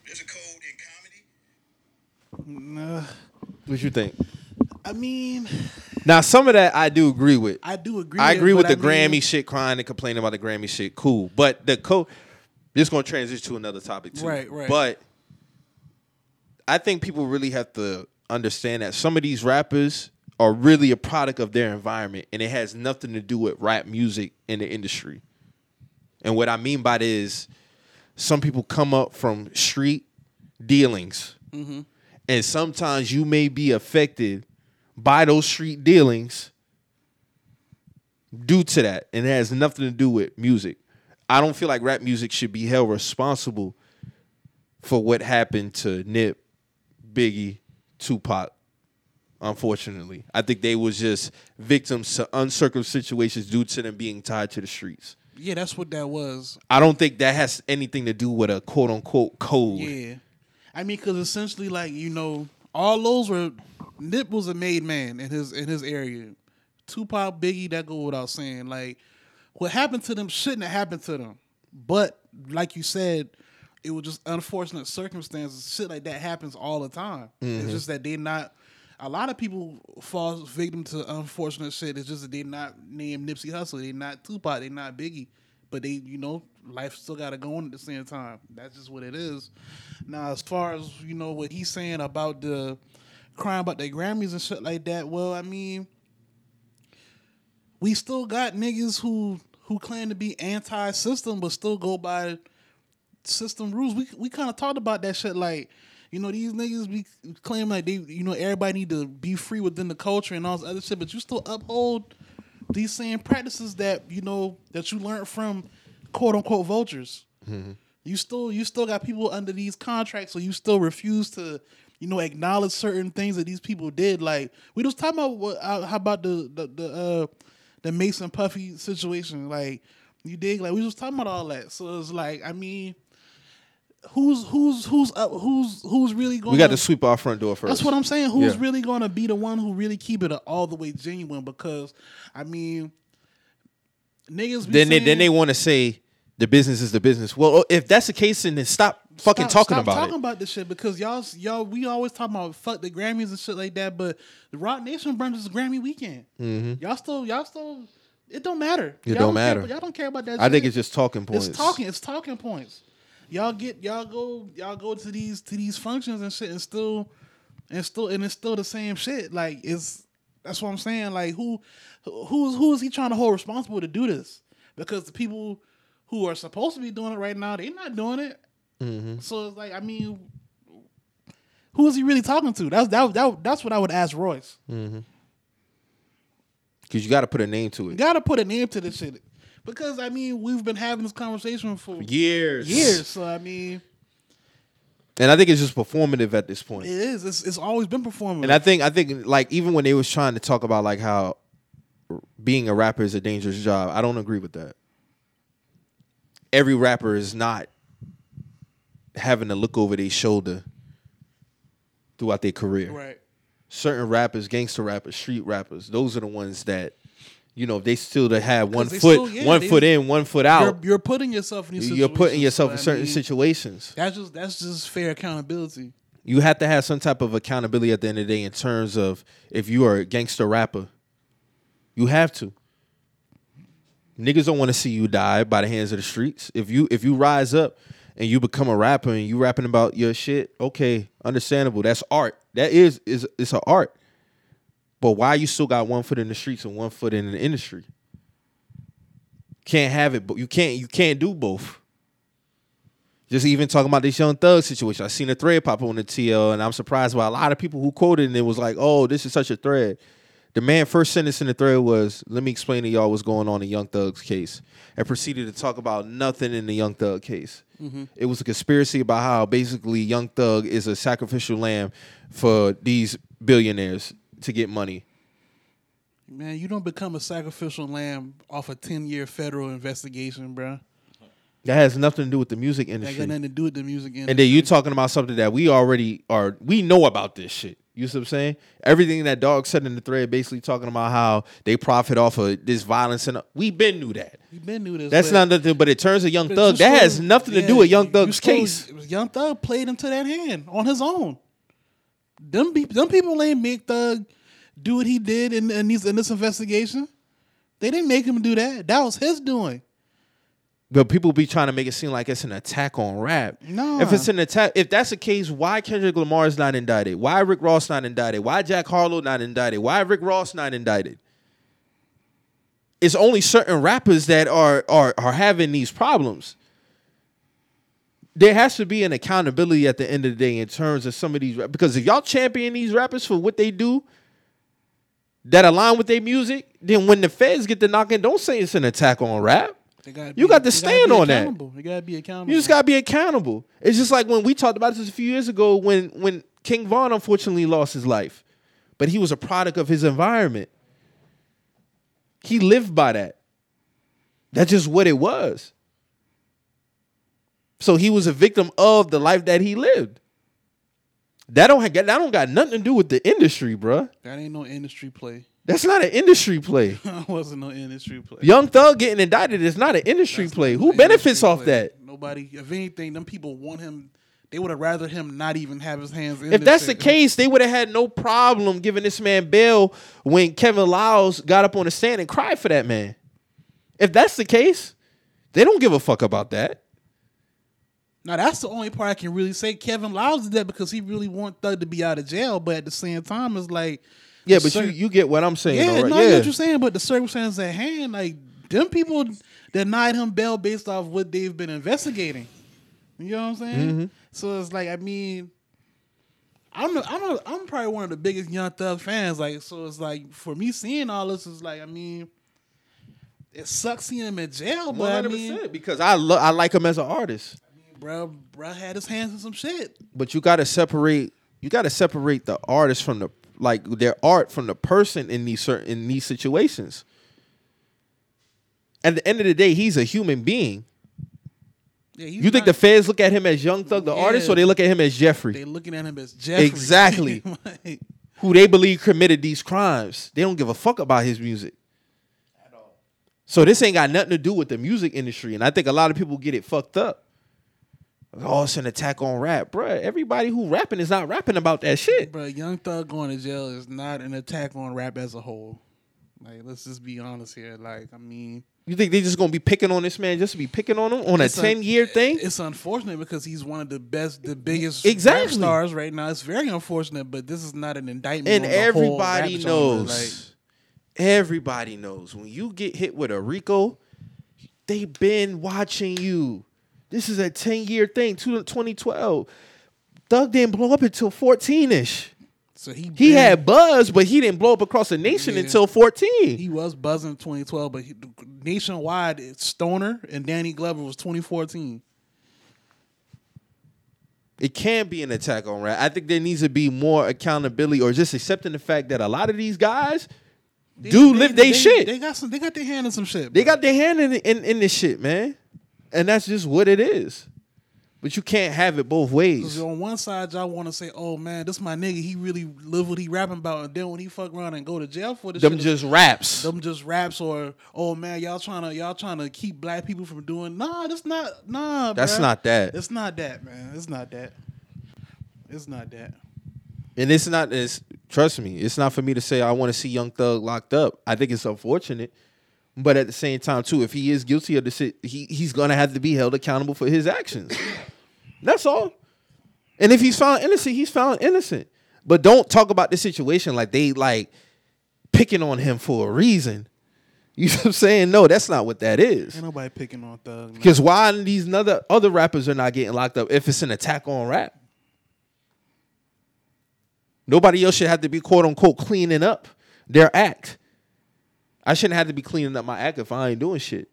There's a code in comedy. Nah, What you think? I mean, Now some of that I do agree with. I do agree. I agree with but the I mean, Grammy shit, crying and complaining about the Grammy shit. Cool, but the code. This gonna transition to another topic too. Right, right. But I think people really have to understand that some of these rappers are really a product of their environment, and it has nothing to do with rap music in the industry. And what I mean by that is, some people come up from street dealings, mm-hmm. and sometimes you may be affected by those street dealings due to that, and it has nothing to do with music. I don't feel like rap music should be held responsible for what happened to Nip, Biggie, Tupac. Unfortunately, I think they was just victims to uncircumcised situations due to them being tied to the streets. Yeah, that's what that was. I don't think that has anything to do with a quote unquote code. Yeah, I mean, because essentially, like you know, all those were Nip was a made man in his in his area. Tupac, Biggie, that go without saying. Like, what happened to them shouldn't have happened to them. But like you said, it was just unfortunate circumstances. Shit like that happens all the time. It's mm-hmm. just that they're not. A lot of people fall victim to unfortunate shit. It's just that they're not named Nipsey Hussle. They're not Tupac. They're not Biggie. But they, you know, life still got to go on at the same time. That's just what it is. Now, as far as you know, what he's saying about the crying about the Grammys and shit like that. Well, I mean, we still got niggas who who claim to be anti-system but still go by system rules. We we kind of talked about that shit. Like, you know, these niggas be claim like they, you know, everybody need to be free within the culture and all this other shit, but you still uphold these same practices that you know that you learned from quote unquote vultures. You still you still got people under these contracts, so you still refuse to. You know, acknowledge certain things that these people did. Like we was talking about, what, uh, how about the the the, uh, the Mason Puffy situation? Like you dig? Like we was talking about all that. So it's like, I mean, who's who's who's up? Who's who's really going? We got to sweep our front door first. That's what I'm saying. Who's Yeah. really going to be the one who really keep it all the way genuine? Because I mean, niggas. Be then they then they want to say the business is the business. Well, if that's the case, then stop fucking Stop- talking stop about talking it. about this shit because y'all y'all we always talk about fuck the Grammys and shit like that, but the Roc Nation brunch is Grammy weekend. Y'all still y'all still it don't matter. Mm-hmm. It Y'all don't care- matter. y'all don't care about that. I think it's just talking points. It's talking. It's talking points. Y'all get y'all go y'all go to these to these functions and shit and still and still and it's still the same shit. Like it's That's what I'm saying. Like who, who is who is he trying to hold responsible to do this? Because the people who are supposed to be doing it right now, they're not doing it. Mm-hmm. So it's like, I mean, who is he really talking to? That's that, that that's what I would ask Royce. Mm-hmm. Because you got to put a name to You it. got to put a name to this shit. Because I mean, we've been having this conversation for Years. years. So I mean, And I think it's just performative at this point. it is. It's, it's always been performing. And I think I think like even when they was trying to talk about like how being a rapper is a dangerous job, I don't agree with that. Every rapper is not having to look over their shoulder throughout their career. right. Certain rappers, gangster rappers, street rappers, those are the ones that you know, they still to have one foot still- yeah, one they- foot in, one foot You're, out. you're putting yourself in these. You're putting yourself in I certain mean, situations. That's just that's just fair accountability. you have to have some type of accountability at the end of the day in terms of if you are a gangster rapper, you have to. Niggas don't want to see you die by the hands of the streets. If you if you rise up and you become a rapper and you rapping about your shit, okay, understandable. That's art. That is is it's an art. But why you still got one foot in the streets and one foot in the industry? Can't have it, but you can't you can't do both. Just even talking about this young thug situation. I seen a thread pop up on the TL, and I'm surprised by a lot of people who quoted and it was like, "Oh, this is such a thread." The man first sentence in the thread was, "Let me explain to y'all what's going on in Young Thug's case," and proceeded to talk about nothing in the Young Thug case. Mm-hmm. It was a conspiracy about how basically Young Thug is a sacrificial lamb for these billionaires to get money. Man, you don't become a sacrificial lamb off a ten year federal investigation, bro. That has nothing to do with the music That industry. got nothing to do with the music industry. And then you talking about something that we already are we know about this shit. You see what I'm saying? Everything that dog said in the thread basically talking about how they profit off of this violence and we been knew that. you been knew this. That's not nothing but it turns a young thug. That has nothing to do with Young you Thug's still- case. Young Thug played into that hand on his own. Them be, them people ain't make Thug do what he did in, in these in this investigation. They didn't make him do that. That was his doing. But people be trying to make it seem like it's an attack on rap. No. If it's an attack, if that's the case, why Kendrick Lamar is not indicted? Why Rick Ross not indicted? Why Jack Harlow not indicted? Why Rick Ross not indicted? It's only certain rappers that are are are having these problems. There has to be an accountability at the end of the day in terms of some of these because if y'all champion these rappers for what they do that align with their music, then when the feds get to knocking, don't say it's an attack on rap. You be- got to stand on that. You gotta be accountable. You just gotta be accountable. It's just like when we talked about this a few years ago when when King Von unfortunately lost his life, but he was a product of his environment. He lived by that. That's just what it was. So he was a victim of the life that he lived. That don't have, that don't got nothing to do with the industry, bruh. that ain't no industry play. That's not an industry play. that wasn't no industry play. Young Thug getting indicted is not an industry play. Who No benefits industry off play. that? Nobody. If anything, them people want him. They would have rather him not even have his hands in. If that's the case, they would have had no problem giving this man bail when Kevin Liles got up on the stand and cried for that man. If that's the case, they don't give a fuck about that. Now that's the only part I can really say. Kevin Liles did that because he really want Thug to be out of jail, but at the same time, it's like Yeah, but cir- you you get what I'm saying, yeah, though, right? no, I yeah. know what you're saying, but the circumstances at hand, like them people denied him bail based off what they've been investigating. You know what I'm saying? Mm-hmm. So it's like, I mean, I'm a, I'm a, I'm probably one of the biggest Young Thug fans. Like, so it's like for me seeing all this is like, I mean, it sucks seeing him in jail, but I mean, because I lo- I like him as an artist. Bro, bro had his hands in some shit. But you got to separate you got to separate the artist from the like their art from the person in these certain in these situations. At the end of the day, he's a human being. Yeah, he's You think not- the feds look at him as Young Thug, the Yeah. artist, or they look at him as Jeffrey? They looking at him as Jeffrey. Exactly. Like, who they believe committed these crimes. They don't give a fuck about his music. At all. So this ain't got nothing to do with the music industry, and I think a lot of people get it fucked up. Oh, it's an attack on rap, bruh. Everybody who rapping is not rapping about that shit. bro, Young Thug going to jail is not an attack on rap as a whole. Like, let's just be honest here. Like, I mean, You think they just gonna be picking on this man just to be picking on him on a ten year thing? It's unfortunate because he's one of the best, the biggest Exactly. rap stars right now. It's very unfortunate, but this is not an indictment. And on the whole everybody knows. Like, everybody knows when you get hit with a Rico, they've been watching you. This is a 10 year thing, to 2012. Thug didn't blow up until 14 ish. so he He been- had buzz, but he didn't blow up across the nation Yeah. until 14. he was buzzing in 2012, but he, nationwide, Stoner and Danny Glover was 2014. it can be an attack on rap. I think there needs to be more accountability or just accepting the fact that a lot of these guys They- do they- live they, shit. They got some. They got their hand in some shit. They got their hand in, in in this shit, man. And that's just what it is. But you can't have it both ways. On one side, y'all want to say, "Oh man, this my nigga. He really live what he rapping about." And then when he fuck around and go to jail for this, Them shit, just raps. them just raps or oh man, y'all trying to y'all trying to keep black people from doing. Nah, that's not. Nah, That's bruh. not that. It's not that, man. It's not that. It's not that. And it's not it's trust me, it's not for me to say I want to see Young Thug locked up. I think it's unfortunate. But at the same time, too, if he is guilty of the shit, he he's gonna have to be held accountable for his actions. That's all. And if he's found innocent, he's found innocent. But don't talk about the situation like they like picking on him for a reason. You know what I'm saying? No, that's not what that is. Ain't nobody picking on Thug. Because why these other other rappers are not getting locked up if it's an attack on rap? Nobody else should have to be quote unquote cleaning up their act. I shouldn't have to be cleaning up my act if I ain't doing shit.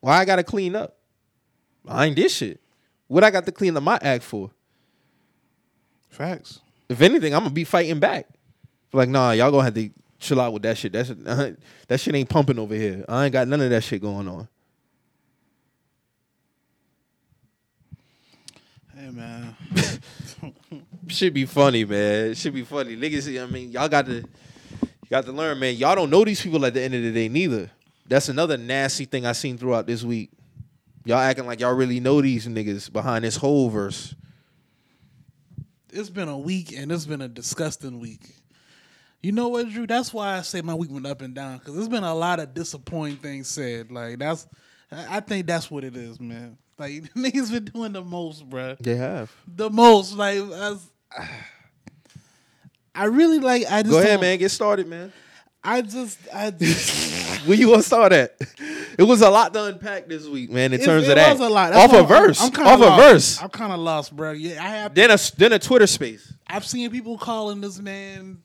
Why I gotta clean up? I ain't this shit. What I got to clean up my act for? Facts. If anything, I'm gonna be fighting back. Like, nah, y'all gonna have to chill out with that shit. That's that shit ain't pumping over here. I ain't got none of that shit going on. Hey man. Should be funny, man. Should be funny. Niggas, I mean, y'all got to you got to learn, man. Y'all don't know these people at the end of the day neither. That's another nasty thing I seen throughout this week. Y'all acting like y'all really know these niggas behind this whole verse. it's been a week and it's been a disgusting week. You know what, Drew? That's why I say my week went up and down because there's been a lot of disappointing things said. Like that's, I think that's what it is, man. Like niggas been doing the most, bruh. They have. The most, like as, I really like. I just Go ahead, don't- man. Get started, man. I just, I. just. Where you to start at? It was a lot to unpack this week, man. In It- terms it of that, was a lot. That's off why a I'm- verse, I'm, kinda off a lost. verse. I'm kind of lost, bro. Yeah, I have. Then a then a Twitter space. I've seen people calling this man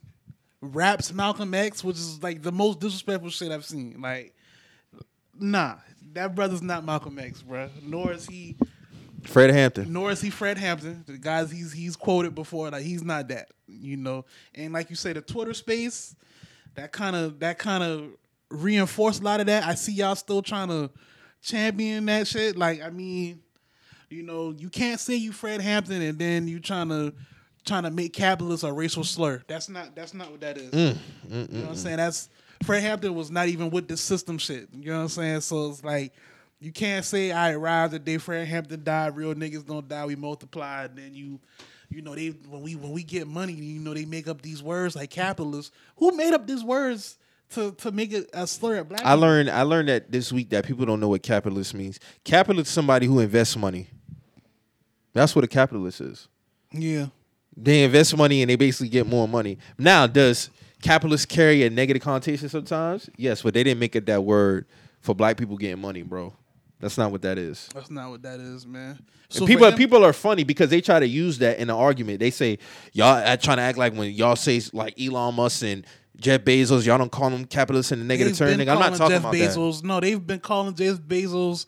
raps Malcolm X, which is like the most disrespectful shit I've seen. Like, nah, that brother's not Malcolm X, bro. Nor is he, Fred Hampton. nor is he Fred Hampton. The guys he's he's quoted before, like he's not that, you know. And like you say, the Twitter space, that kind of that kind of reinforced a lot of that. I see y'all still trying to champion that shit. Like, I mean, you know, you can't say you Fred Hampton and then you trying to trying to make capitalist a racial slur. That's not that's not what that is. Mm, mm, you know what I'm mm, saying? That's Fred Hampton was not even with the system shit. You know what I'm saying? So it's like you can't say I arrived the day Fred Hampton died, real niggas don't die, we multiply, and then you you know, they when we when we get money, you know, they make up these words like capitalist. Who made up these words to to make it a slur at black I people? learned I learned that this week that people don't know what capitalist means. Capitalist is somebody who invests money. That's what a capitalist is. Yeah. They invest money and they basically get more money. Now, does capitalist carry a negative connotation sometimes? Yes, but they didn't make it that word for black people getting money, bro. That's not what that is. That's not what that is, man. And people him- people are funny because they try to use that in an argument. They say y'all trying to act like when y'all say like Elon Musk and Jeff Bezos, y'all don't call them capitalists in a negative term. I'm not talking Jeff about Bezos. No, they've been calling Jeff Bezos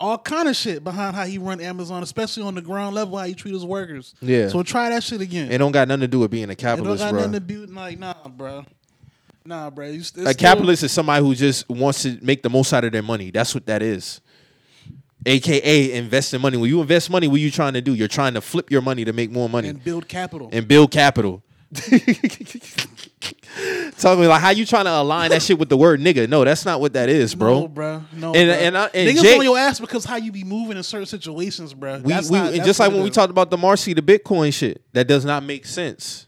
all kind of shit behind how he run Amazon, especially on the ground level, how he treat his workers. Yeah. So try that shit again. It don't got nothing to do with being a capitalist. It don't got bro. nothing to do like nah, bro. Nah, bro. A still- capitalist is somebody who just wants to make the most out of their money. That's what that is. AKA investing money. When you invest money, what are you trying to do? You're trying to flip your money to make more money and build capital. and build capital. Tell me like how you trying to align that shit with the word nigga? No, that's not what that is, bro. No, bro. No, And- bro. and I- and niggas Jake- on your ass because how you be moving in certain situations, bro. We, That's we not- and that's just like when we is. talked about the Marcy the Bitcoin shit, that does not make sense.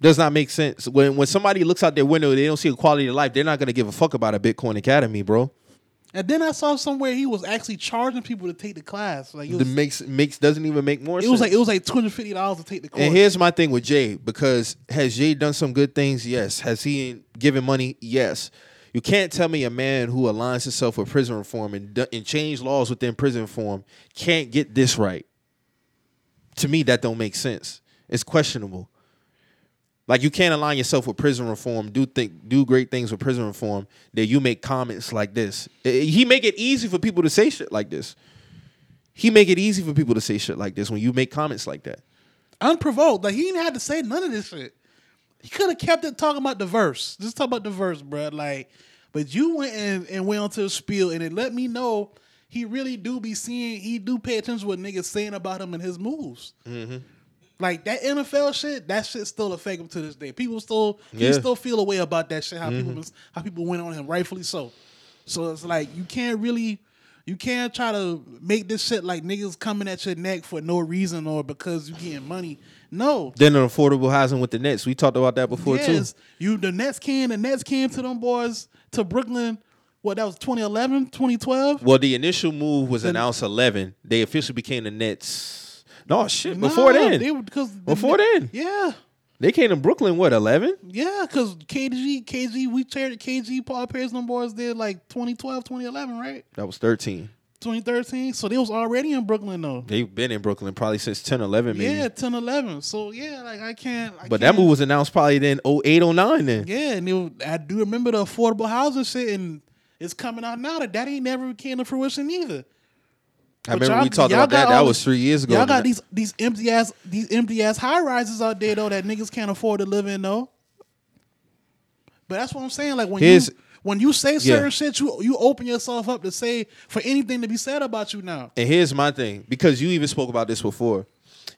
Does not make sense. When when somebody looks out their window, they don't see a quality of life. They're not gonna give a fuck about a Bitcoin Academy, bro. And then I saw somewhere he was actually charging people to take the class. Like it The was, makes makes doesn't even make more it sense. was like it was like two hundred fifty dollars to take the course. And here's my thing with Jay because has Jay done some good things? Yes. Has he given money? Yes. You can't tell me a man who aligns himself with prison reform and and change laws within prison reform can't get this right. To me, that don't make sense. It's questionable. Like you can't align yourself with prison reform, do think do great things with prison reform, that you make comments like this. He make it easy for people to say shit like this. He make it easy for people to say shit like this when you make comments like that. unprovoked. Like he didn't have to say none of this shit. He could have kept it talking about the verse. Just talk about the verse, bro. Like, but you went and, and went onto the spiel and it let me know he really do be seeing. He do pay attention to what niggas saying about him and his moves. Mm-hmm. Like that NFL shit, that shit still affect him to this day. People still he still feel a way about that shit. How people Mhm. been- how people went on him, rightfully so. So it's like you can't really you can't try to make this shit like niggas coming at your neck for no reason or because you getting money. No. Then an affordable housing with the Nets. We talked about that before Yes, too. you the Nets came, the Nets came to them boys to Brooklyn. What that was 2011, 2012? Well, the initial move was The- announced eleven. They officially became the Nets. No shit. Before then, they because before Net- then, Yeah. they came to Brooklyn. What eleven? Yeah, because KG, KG, we shared KG, Paul Pierce, them boys did like 2012, 2011, right? That was thirteen. 2013. So they was already in Brooklyn though. They've been in Brooklyn probably since 10, 11 maybe. Yeah, 10, 11. So yeah, like I can't. I but that can't- move was announced probably then 08, 09 then. Yeah, and it, I do remember the affordable housing shit, and it's coming out now that that ain't never came to fruition either. I But remember we talked about that. That was three years ago. Y'all got these these empty ass these empty ass high rises out there though that niggas can't afford to live in though. But that's what I'm saying. Like when Here's- you when you say Yeah. certain shit, you you open yourself up to say for anything to be said about you now. And here's my thing, because you even spoke about this before.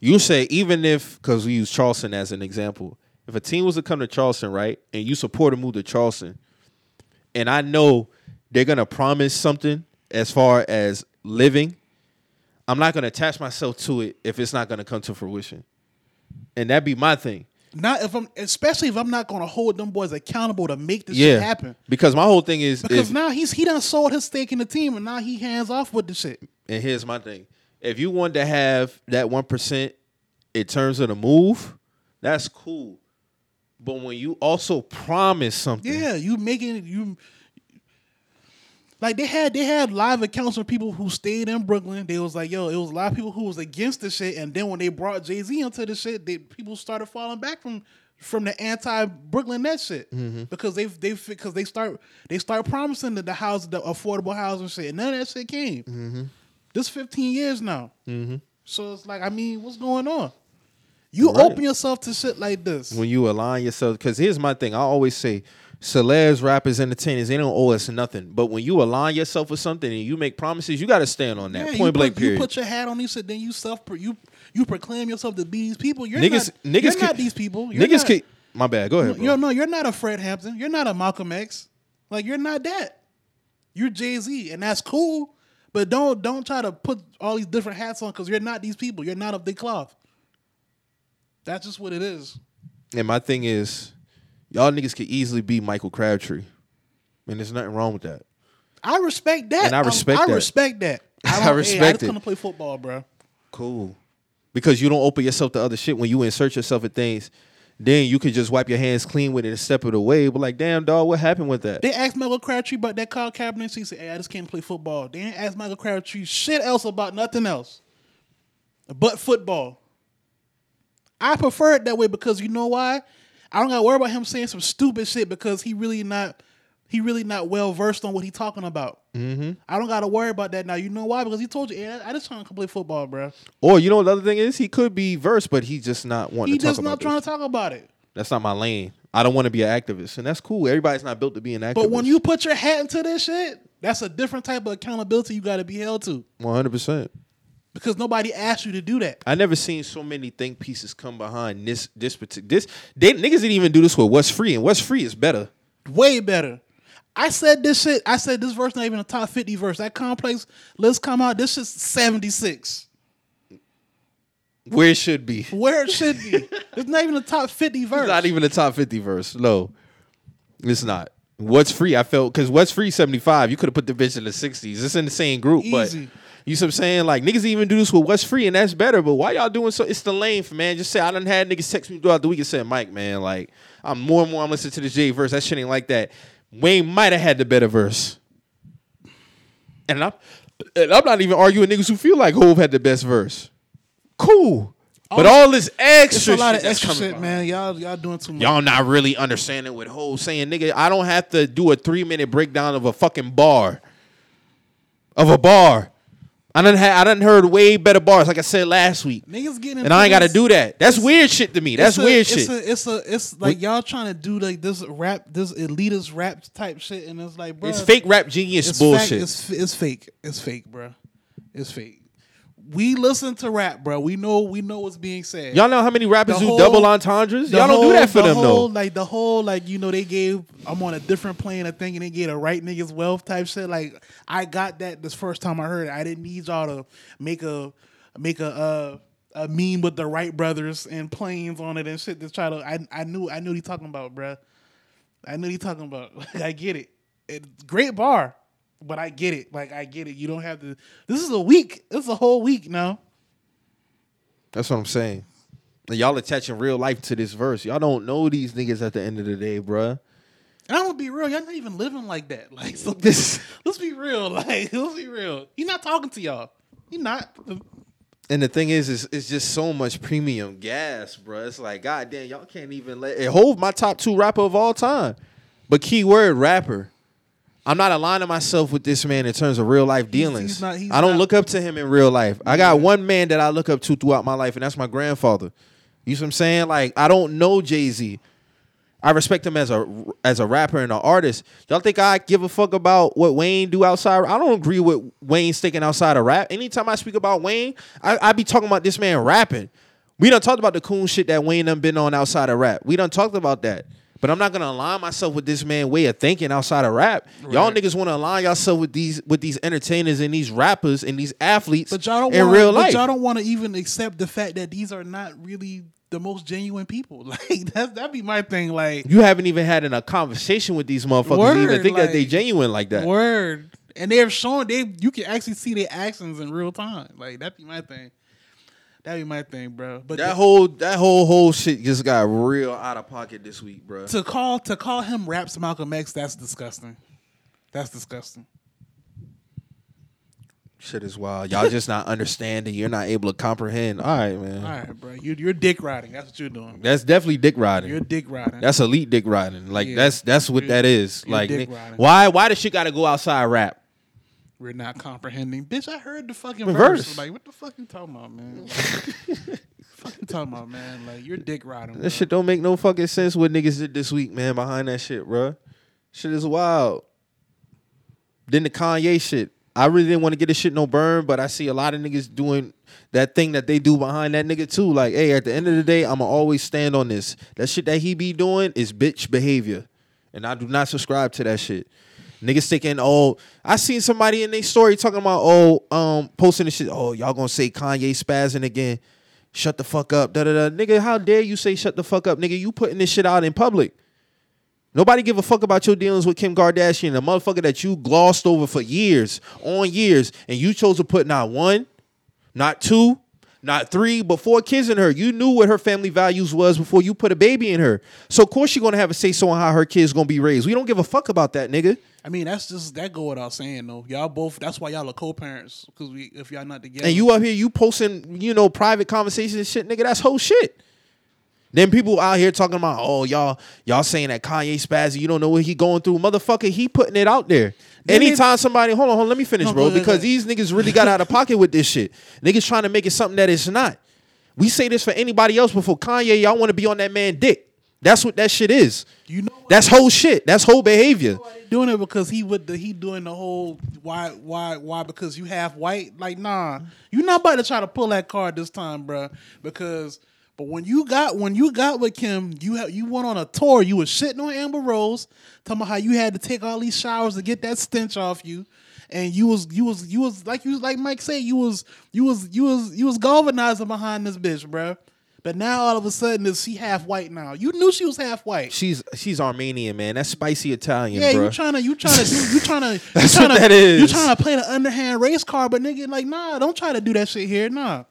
You say even if, because we use Charleston as an example, if a team was to come to Charleston, right, and you support a move to Charleston, and I know they're gonna promise something as far as living, I'm not gonna attach myself to it if it's not gonna come to fruition, and that'd be my thing. Not if I'm especially if I'm not gonna hold them boys accountable to make this yeah, shit happen. because my whole thing is, Because now he's he done sold his stake in the team and now he hands off with the shit. And here's my thing: if you want to have that one percent in terms of the move, that's cool. But when you also promise something, Yeah, you making it you like they had they had live accounts of people who stayed in Brooklyn. They was like, yo, it was a lot of people who was against the shit, and then when they brought Jay Z into the shit, they people started falling back from from the anti Brooklyn net shit Mhm. because they they because they start they start promising that the house the affordable housing shit, and none of that shit came. Mm-hmm. This fifteen years now, Mm-hmm. so it's like I mean, what's going on? You Right. open yourself to shit like this. when you align yourself, because here's my thing: I always say, celebs, rappers, entertainers, they don't owe us nothing. But when you align yourself with something and you make promises, you got to stand on that. Yeah, Point blank. put, period. You put your hat on these then you self you you proclaim yourself to be these people. You're niggas, not, niggas, you're could- not these people. You're niggas, not, could- my bad. Go ahead. Bro. You're no, you're not a Fred Hampton. You're not a Malcolm X. Like you're not that. You're Jay Z, and that's cool. But don't don't try to put all these different hats on because you're not these people. You're not of the cloth. That's just what it is. And my thing is, y'all niggas could easily be Michael Crabtree, and there's nothing wrong with that. I respect that. And I I'm- respect I respect that. I don't- hey, I respect just it. couldn't play football, bro. Cool. Because you don't open yourself to other shit when you insert yourself in things, then you could just wipe your hands clean with it and step it away. But like, damn dog, what happened with that? They asked Michael Crabtree about that Kyle Kaepernick. He said, "Hey, I just can't play football." They didn't ask Michael Crabtree shit else about nothing else, but football. I prefer it that way because you know why? I don't got to worry about him saying some stupid shit because he really not he really not well versed on what he talking about. Mm-hmm. I don't got to worry about that now. You know why? Because he told you, hey, I I just trying to play football, bro. Or you know what the other thing is? He could be versed, but he just not wanting He to talk just not trying this. to talk about it. That's not my lane. I don't want to be an activist, and that's cool. Everybody's not built to be an activist. But when you put your hat into this shit, that's a different type of accountability you got to be held to one hundred percent. Because nobody asked you to do that. I never seen so many think pieces come behind this this particular this. They niggas didn't even do this with what's free, and what's free is better. Way better. I said this shit. I said this verse not even a top fifty verse. That complex list come out. This is seventy six. where it should be. Where it should be. It's not even a top fifty verse. It's not even a top 50 verse. No, it's not. What's free? I felt because what's free 75. You could have put the bitch in the 60s. It's in the same group, Easy. but you see what I'm saying? Like niggas even do this with what's free, and that's better. But why y'all doing so? It's the length, man. Just say I done had niggas text me throughout the week and said, Mike, man, like I'm more and more I'm listening to this J verse. That shit ain't like that. Wayne might have had the better verse. And I'm and I'm not even arguing niggas who feel like Hov had the best verse. Cool. But all this extra It's a lot of extra shit, man. Y'all y'all doing too much. Y'all not really understanding what Hov saying, nigga. I don't have to do a three minute breakdown of a fucking bar. Of a bar. I done had I done heard way better bars, like I said last week. Niggas getting And I ain't gotta do that. That's weird shit to me. That's it's a- weird it's shit. A, it's a it's like y'all trying to do like this rap, this elitist rap type shit, and it's like, bro, it's fake rap genius It's bullshit. Fact, it's, it's fake. It's fake, bro. It's fake. We listen to rap, bro. We know we know what's being said. Y'all know how many rappers The do double entendres? Y'all don't do that for the them whole, though. Like the whole, like you know, they gave I'm on a different plane of thinking they gave a right niggas wealth type shit. Like I got that this first time I heard it. I didn't need y'all to make a make a uh, a meme with the Wright brothers and planes on it and shit to try to. I I knew I knew what he talking about, bro. I knew what he talking about. Like, I get it. It's great bar, but I get it. Like I get it. You don't have to. This is a week. This is a whole week now. That's what I'm saying. And y'all attaching real life to this verse. Y'all don't know these niggas at the end of the day, bruh. And I'm gonna be real, y'all not even living like that. Like, so This- let's be real. Like, let's be real. He not talking to y'all. He not. And the thing is, is it's just so much premium gas, bro. It's like, god damn, y'all can't even let it hold my top two rapper of all time. But keyword rapper. I'm not aligning myself with this man in terms of real life dealings. he's not- he's I don't not- look up to him in real life. I got one man that I look up to throughout my life, and that's my grandfather. You see what I'm saying? Like, I don't know Jay Z. I respect him as a as a rapper and an artist. Y'all think I give a fuck about what Wayne do outside? I don't agree with Wayne sticking outside of rap. Anytime I speak about Wayne, I, I be talking about this man rapping. We done talked about the cool shit that Wayne done been on outside of rap. We done talked about that. But I'm not gonna align myself with this man way of thinking outside of rap. Y'all niggas want to align yourself with these with these entertainers and these rappers and these athletes But y'all don't in wanna, real but life. y'all don't want to even accept the fact that these are not really the most genuine people. Like that's that'd be my thing. Like you haven't even had in a conversation with these motherfuckers Word, even think that they genuine like that. word, and they're showing they you can actually see their actions in real time. Like that'd be my thing. That'd be my thing, bro. But That the- whole that whole whole shit just got real out of pocket this week, bro. to call to call him raps Malcolm X, that's disgusting. That's disgusting. Shit is wild. Y'all just not understanding. You're not able to comprehend. All right, man. All right, bro. You, you're dick riding. That's what you're doing. That's definitely dick riding. You're dick riding. that's elite dick riding. Like Yeah. that's that's what You're- that is. Like dick riding. why why does shit got to go outside rap? We're not comprehending. Bitch, I heard the fucking verse. verse. Like, what the fuck you talking about, man? fucking talking about, man? Like, you're dick riding. That bro. shit don't make no fucking sense. What niggas did this week, man? Behind that shit, bro. Shit is wild. Then the Kanye shit. I really didn't want to get this shit no burn, but I see a lot of niggas doing that thing that they do behind that nigga too. Like, hey, at the end of the day, I'ma always stand on this. That shit that he be doing is bitch behavior, and I do not subscribe to that shit. Niggas thinking, oh, I seen somebody in their story talking about, oh, um, posting this shit. Oh, y'all gonna say Kanye spazzing again? Shut the fuck up, da da da. Nigga, how dare you say shut the fuck up, nigga? You putting this shit out in public. Nobody give a fuck about your dealings with Kim Kardashian, a motherfucker that you glossed over for years, on years, and you chose to put not one, not two, not three, but four kids in her. You knew what her family values was before you put a baby in her. So of course you're gonna have a say so on how her kids gonna be raised. We don't give a fuck about that, nigga. I mean, that's just that go without saying though. Y'all both. That's why y'all are co-parents because we if y'all not together. And you up here, you posting, you know, private conversations and shit, nigga. That's whole shit. Then people out here talking about, oh, y'all, y'all saying that Kanye spazzy, you don't know what he going through. Motherfucker, he putting it out there. Then Anytime somebody, hold on, hold on, let me finish, No, bro. ahead, Because go these niggas really got out of pocket with this shit. Niggas trying to make it something that it's not. We say this for anybody else before Kanye, y'all want to be on that man dick. That's what that shit is. You know? That's whole shit. That's whole behavior. doing it because he would the, he doing the whole why why why because you half white like nah you not about to try to pull that card this time bruh because But when you got when you got with Kim, you ha- you went on a tour. You was shitting on Amber Rose, talking about how you had to take all these showers to get that stench off you, and you was you was you was like you was like Mike said you was you was you was you was galvanizing behind this bitch, bruh. But now all of a sudden is she half white now? You knew she was half white. She's she's Armenian, man. That's spicy Italian, Yeah, bro. you trying to you trying to do you trying to That's trying what to, that is. You trying to play the underhand race card, but nigga, like nah, don't try to do that shit here. Nah,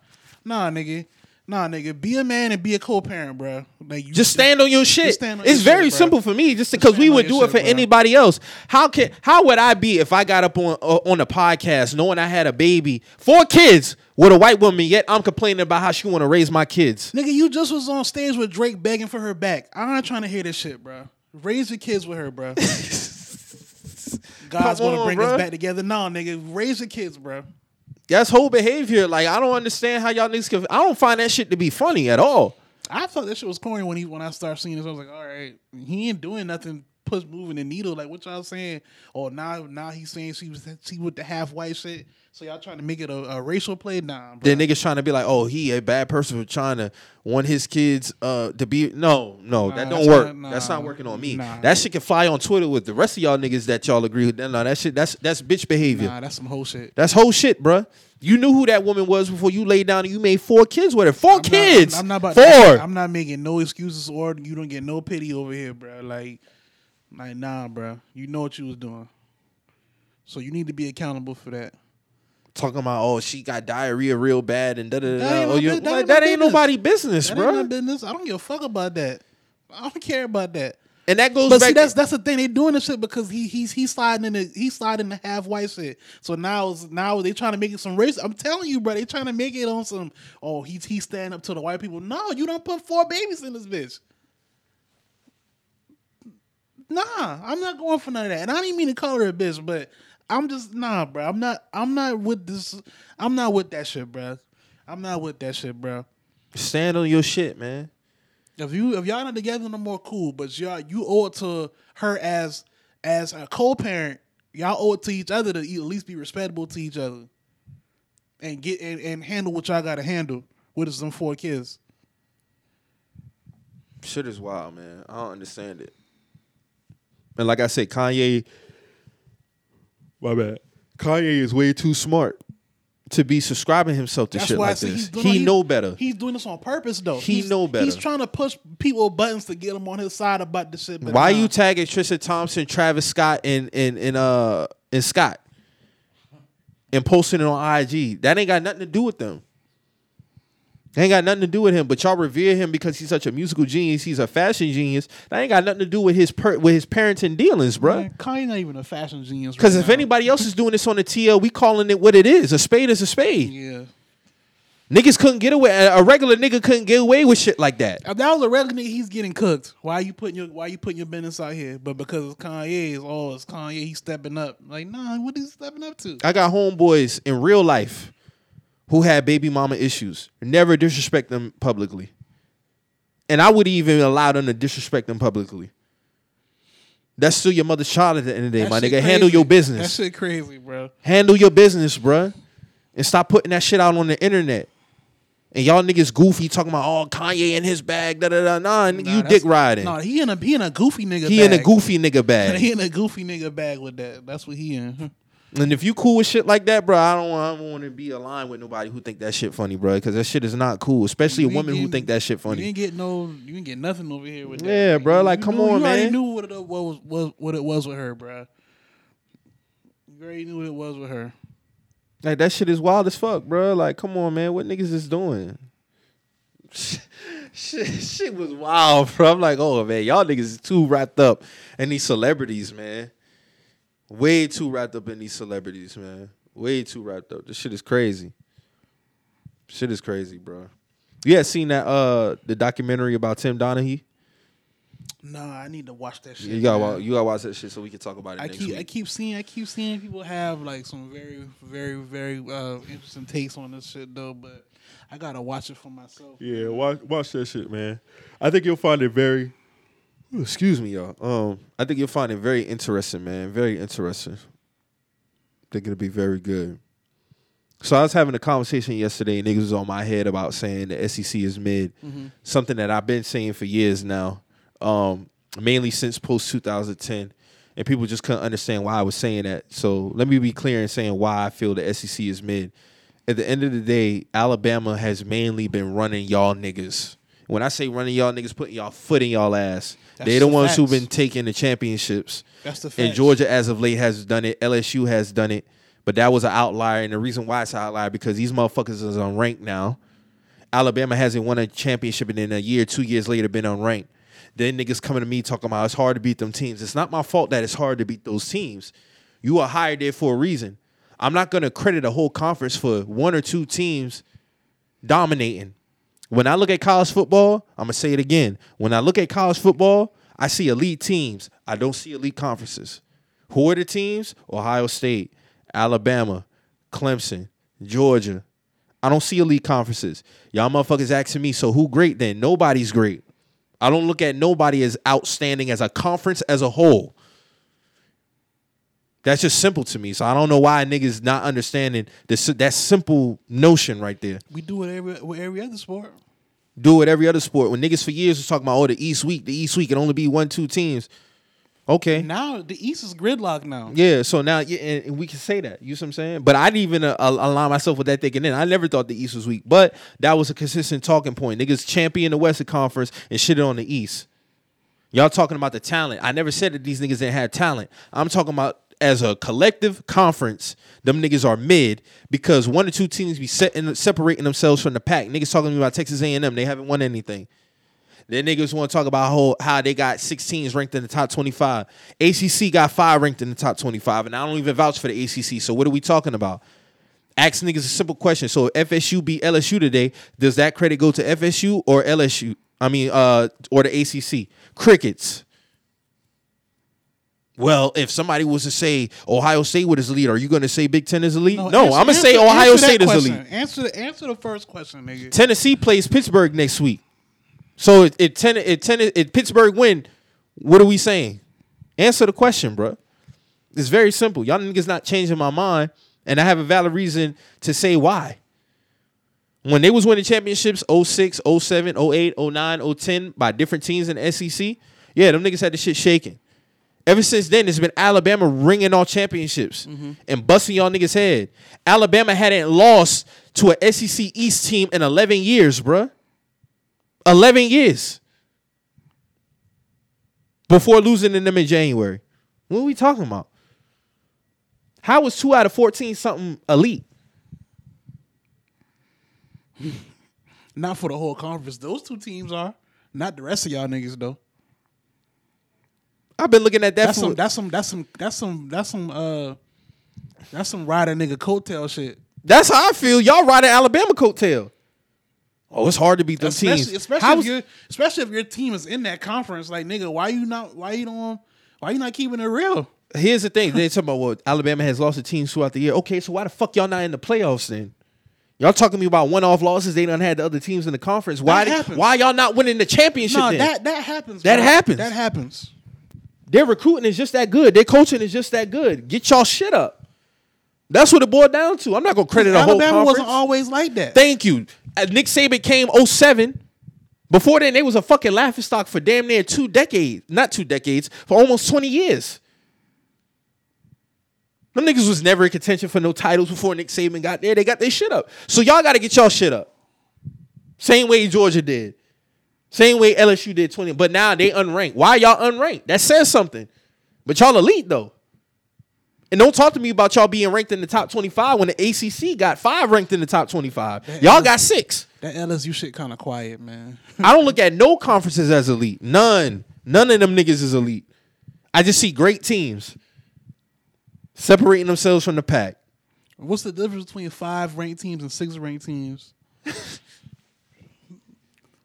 nah, nigga, nah, nigga. Be a man and be a co-parent, bro. Like you just stand on your shit. on it's your very shit, simple for me, just because we would do it for bro. anybody else. How can how would I be if I got up on uh, on a podcast knowing I had a baby, four kids with a white woman, yet I'm complaining about how she want to raise my kids? Nigga, you just was on stage with Drake begging for her back. I'm not trying to hear this shit, bro. Raise your kids with her, bro. God's Come gonna on, bring bruh. us back together. No, nigga, raise your kids, bro. That's whole behavior. Like I don't understand how y'all niggas can. I don't find that shit to be funny at all. I thought that shit was corny when he when I started seeing this. I was like, all right, he ain't doing nothing. Push moving the needle. Like what y'all saying? Oh, now now he's saying she was she with the half white shit. So y'all trying to make it a, a racial play? Nah, bro. Then niggas trying to be like, oh, he a bad person for trying to want his kids uh to be no, no, Nah, that don't work. not- that's not working on me. nah. That shit can fly on Twitter with the rest of y'all niggas that y'all agree with. No, that shit that's that's bitch behavior. Nah, that's some whole shit. That's whole shit, bruh. You knew who that woman was before you laid down and you made four kids with her. 4 I'm not- kids. I'm, I'm not about four. I'm not making no excuses or you don't get no pity over here, bro. Like, like nah, bro. You know what you was doing. So you need to be accountable for that. Talking about oh she got diarrhea real bad and da da That da. ain't Oh, you- that like, ain't that ain't nobody business, That ain't my business. I don't give a fuck about that. I don't care about that. And that goes But back. see, that's that's the thing. They doing this shit because he he's he's sliding in the he's sliding the half white shit. So now now they trying to make it some race. I'm telling you, bro, they trying to make it on some. Oh, he's he's standing up to the white people. No, you don't put four babies in this bitch. Nah, I'm not going for none of that. And I didn't mean to call her a bitch, but I'm just nah, bro. I'm not. I'm not with this. I'm not with that shit, bro. I'm not with that shit, bro. Stand on your shit, man. If you if y'all not together no more, cool. But y'all you owe it to her as as a co-parent. Y'all owe it to each other to at least be respectable to each other, and get and, and handle what y'all got to handle with some four kids. Shit is wild, man. I don't understand it. And like I said, Kanye. My bad. Kanye is way too smart to be subscribing himself to That's shit like this. doing. He know better. He's doing this on purpose, though. He He's- know better. He's trying to push people buttons to get him on his side about this shit. Why nah. you tagging Tristan Thompson, Travis Scott, and and and uh and Scott, and posting it on IG? That ain't got nothing to do with them. Ain't got nothing to do with him. But y'all revere him because he's such a musical genius. He's a fashion genius. That ain't got nothing to do with his per- with his parenting dealings, bro. Man, Kanye not even a fashion genius. Because right if now. anybody else is doing this on the TL, we calling it what it is. A spade is a spade. yeah. Niggas couldn't get away. A regular nigga couldn't get away with shit like that. If that was a regular nigga, he's getting cooked. Why are you putting your Why you putting your business out here? But because it's Kanye, it's oh, it's Kanye. He's stepping up. Like, nah, what is he stepping up to? I got homeboys in real life who had baby mama issues. Never disrespect them publicly. And I would even allow them to disrespect them publicly. That's still your mother's child at the end of the day, That my nigga. Handle crazy. your That business. shit crazy, bro. Handle your business, bro. And stop putting that shit out on the internet. And y'all niggas goofy talking about oh Kanye in his bag, da da da. Nah, nigga, you dick riding. No, he in a he in a goofy nigga. he bag. in a goofy nigga bag. he in a goofy nigga bag with that. That's what he in. And if you cool with shit like that, bro, I don't, I don't want to be aligned with nobody who think that shit funny, bro. Because that shit is not cool, especially a You woman who think that shit funny. You didn't get no. You didn't get nothing over here with that. Yeah, bro, like, you come knew- on, you already man. knew what it was, was what it was with her, bro. You already knew what it was with her. Like that shit is wild as fuck, bro. Like, come on, man, what niggas is doing? shit, shit was wild, bro. I'm like, oh man, y'all niggas is too wrapped up in these celebrities, man. Way too wrapped up in these celebrities, man. Way too wrapped up. This shit is crazy. Shit is crazy, bro. You had seen that uh the documentary about Tim Donaghy? Nah, I need to watch that shit. You gotta man. wa- you gotta watch that shit so we can talk about it I next keep week. I keep seeing I keep seeing people have like some very very very uh, interesting takes on this shit though, but I gotta watch it for myself. Yeah, watch watch that shit, man. I think you'll find it very. Excuse me, y'all. Um, I think you'll find it very interesting, man. Very interesting. I think it'll be very good. So I was having a conversation yesterday, and niggas was on my head about saying the SEC is mid. Something that I've been saying for years now, um, mainly since post 2010, and people just couldn't understand why I was saying that. So let me be clear in saying why I feel the SEC is mid. At the end of the day, Alabama has mainly been running y'all niggas. When I say running y'all niggas, putting y'all foot in y'all ass. That's they the the ones who've been taking the championships. That's the And. Georgia, as of late, has done it. LSU has done it. But that was an outlier. And the reason why it's an outlier because these motherfuckers is unranked now. Alabama hasn't won a championship and then a year, two years later been unranked. Then niggas coming to me talking about it's hard to beat them teams. It's not my fault that it's hard to beat those teams. You are hired there for a reason. I'm not gonna credit a whole conference for one or two teams dominating. When I look at college football, I'm gonna say it again. When I look at college football, I see elite teams. I don't see elite conferences. Who are the teams? Ohio State, Alabama, Clemson, Georgia. I don't see elite conferences. Y'all motherfuckers asking me, so who great then? Nobody's great. I don't look at nobody as outstanding as a conference as a whole. That's just simple to me. So I don't know why niggas not understanding this that simple notion right there. We do it every with every other sport. Do it every other sport. When niggas for years was talking about oh the East week, the East week can only be one, two teams. Okay. Now the East is gridlock now. Yeah, so now yeah, and, and we can say that. You see what I'm saying? But I didn't even uh, align myself with that thinking Then I never thought the East was weak, but that was a consistent talking point. Niggas champion the Western Conference and shit on the East. Y'all talking about the talent. I never said that these niggas didn't have talent. I'm talking about as a collective conference, them niggas are mid because one or two teams be setting, separating themselves from the pack. Niggas talking to me about Texas A&M. They haven't won anything. Then niggas want to talk about how, how they got six teams ranked in the top 25. ACC got five ranked in the top 25, and I don't even vouch for the ACC. So what are we talking about? Ask niggas a simple question. So if FSU beat LSU today, does that credit go to FSU or LSU? I mean, uh, or the ACC? Crickets. Well, if somebody was to say Ohio State was elite, are you going to say Big Ten is the elite? No, answer- I'm going to say Ohio answer State is question. elite. Answer the answer the first question, nigga. Tennessee plays Pittsburgh next week. So it it, ten, it, ten, it Pittsburgh win. What are we saying? Answer the question, bro. It's very simple. Y'all niggas not changing my mind, and I have a valid reason to say why. When they was winning championships 06, 07, 08, 09, 010 by different teams in the SEC, yeah, them niggas had the shit shaking. Ever since then, it's been Alabama ringing all championships mm-hmm. and busting y'all niggas' head. Alabama hadn't lost to a SEC East team in 11 years, bruh. 11 years. Before losing to them in January. What are we talking about? How was two out of 14 something elite? Not for the whole conference. Those two teams are. Not the rest of y'all niggas though. I've been looking at that That's some that's some that's some that's some that's some uh that's some rider nigga coattail shit. That's how I feel. Y'all riding Alabama coattail. Oh, it's hard to beat them Especially, teams. especially if your especially if your team is in that conference. Like nigga, why you not why you don't why you not keeping it real? Here's the thing. They talking about what Alabama has lost to teams throughout the year. Okay, so why the fuck y'all not in the playoffs then? Y'all talking to me about one-off losses. They done had the other teams in the conference. Why? Did- why y'all not winning the championship? No, then? that that happens. That bro. happens. That happens. Their recruiting is just that good. Their coaching is just that good. Get y'all shit up. That's what it boiled down to. I'm not gonna credit a whole Alabama wasn't always like that. Thank you. Uh, Nick Saban came 07. Before then, they was a fucking laughing stock for damn near two decades. Not two decades, for almost 20 years. Them niggas was never in contention for no titles before Nick Saban got there. They got their shit up. So y'all gotta get y'all shit up. Same way Georgia did. Same way LSU did 20. But now they unranked. Why y'all unranked? That says something. But y'all elite though. And don't talk to me about y'all being ranked in the top 25 when the ACC got five ranked in the top 25. Y'all got six. That LSU shit kind of quiet, man. I don't look at no conferences as elite. None. None of them niggas is elite. I just see great teams separating themselves from the pack. What's the difference between five ranked teams and six ranked teams?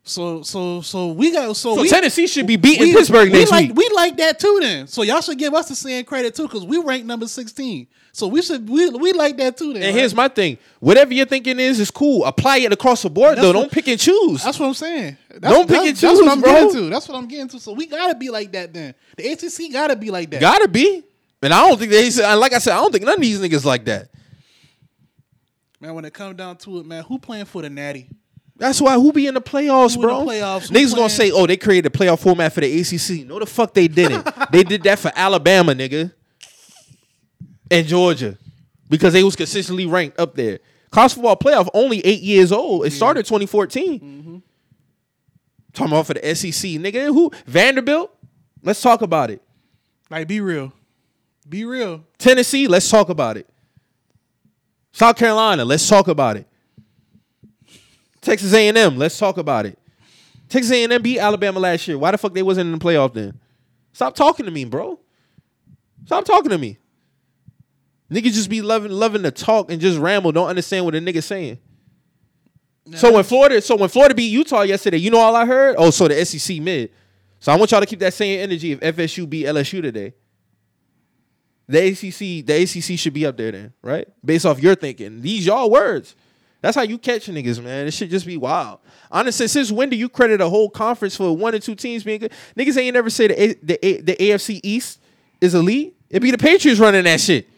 so so so we got so, So we, Tennessee should be beating we- Pittsburgh we next like, week. We like that too then. So y'all should give us the same credit too because we ranked number sixteen. So we should we we like that too then. and right? here's my thing. Whatever you're thinking is is cool. Apply it across the board That's though. what- Don't pick and choose. That's what I'm saying. That's, Don't pick and That's what I'm bro. getting to. That's what I'm getting to. So we gotta be like that then. The ACC gotta be like that. Gotta be. And I don't think they said like I said, I don't think none of these niggas like that. Man, when it comes down to it, man, who playing for the Natty? That's why who be in the playoffs, Who in the bro? playoffs? Niggas gonna say, oh, they created a playoff format for the ACC. No, the fuck they didn't. they did that for Alabama, nigga, and Georgia, because they was consistently ranked up there. College football playoff only eight years old. It started 2014. Mm-hmm. Talking about for the SEC, nigga. Who Vanderbilt? Let's talk about it. Like, be real. Be real. Tennessee, let's talk about it. South Carolina, let's talk about it. Texas A&M, let's talk about it. Texas A&M beat Alabama last year. Why the fuck they wasn't in the playoff then? Stop talking to me, bro. Stop talking to me. Niggas just be loving loving to talk and just ramble. Don't understand what a nigga saying. So when Florida, so when Florida beat Utah yesterday, you know all I heard? Oh, so the SEC mid. So I want y'all to keep that same energy if FSU beat LSU today. The ACC, the ACC should be up there then, right? Based off your thinking. These y'all words. That's how you catch niggas, man. It should just be wild. Honestly, since when do you credit a whole conference for one or two teams being good? Niggas ain't never say the A- the, A- the AFC East is elite. It be the Patriots running that shit.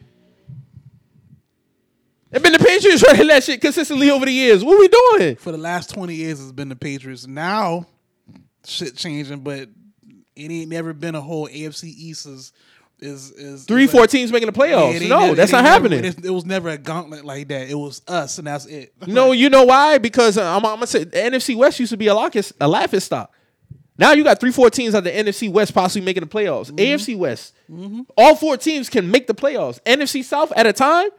It been the Patriots running that shit consistently over the years. What we doing? For the last 20 years, it's been the Patriots. Now, shit changing, but it ain't never been a whole AFC East is. Is, is Three, is four like- teams making the playoffs. no, never- that's not never- happening. It, it was never a gauntlet like that. It was us, and that's it. No, you know why? Because uh, I'm, I'm gonna say the NFC West used to be a, lock, a laughing stock. Now you got three, four teams out the NFC West possibly making the playoffs. Mm-hmm. AFC West, mm-hmm. all four teams can make the playoffs. NFC South at a time,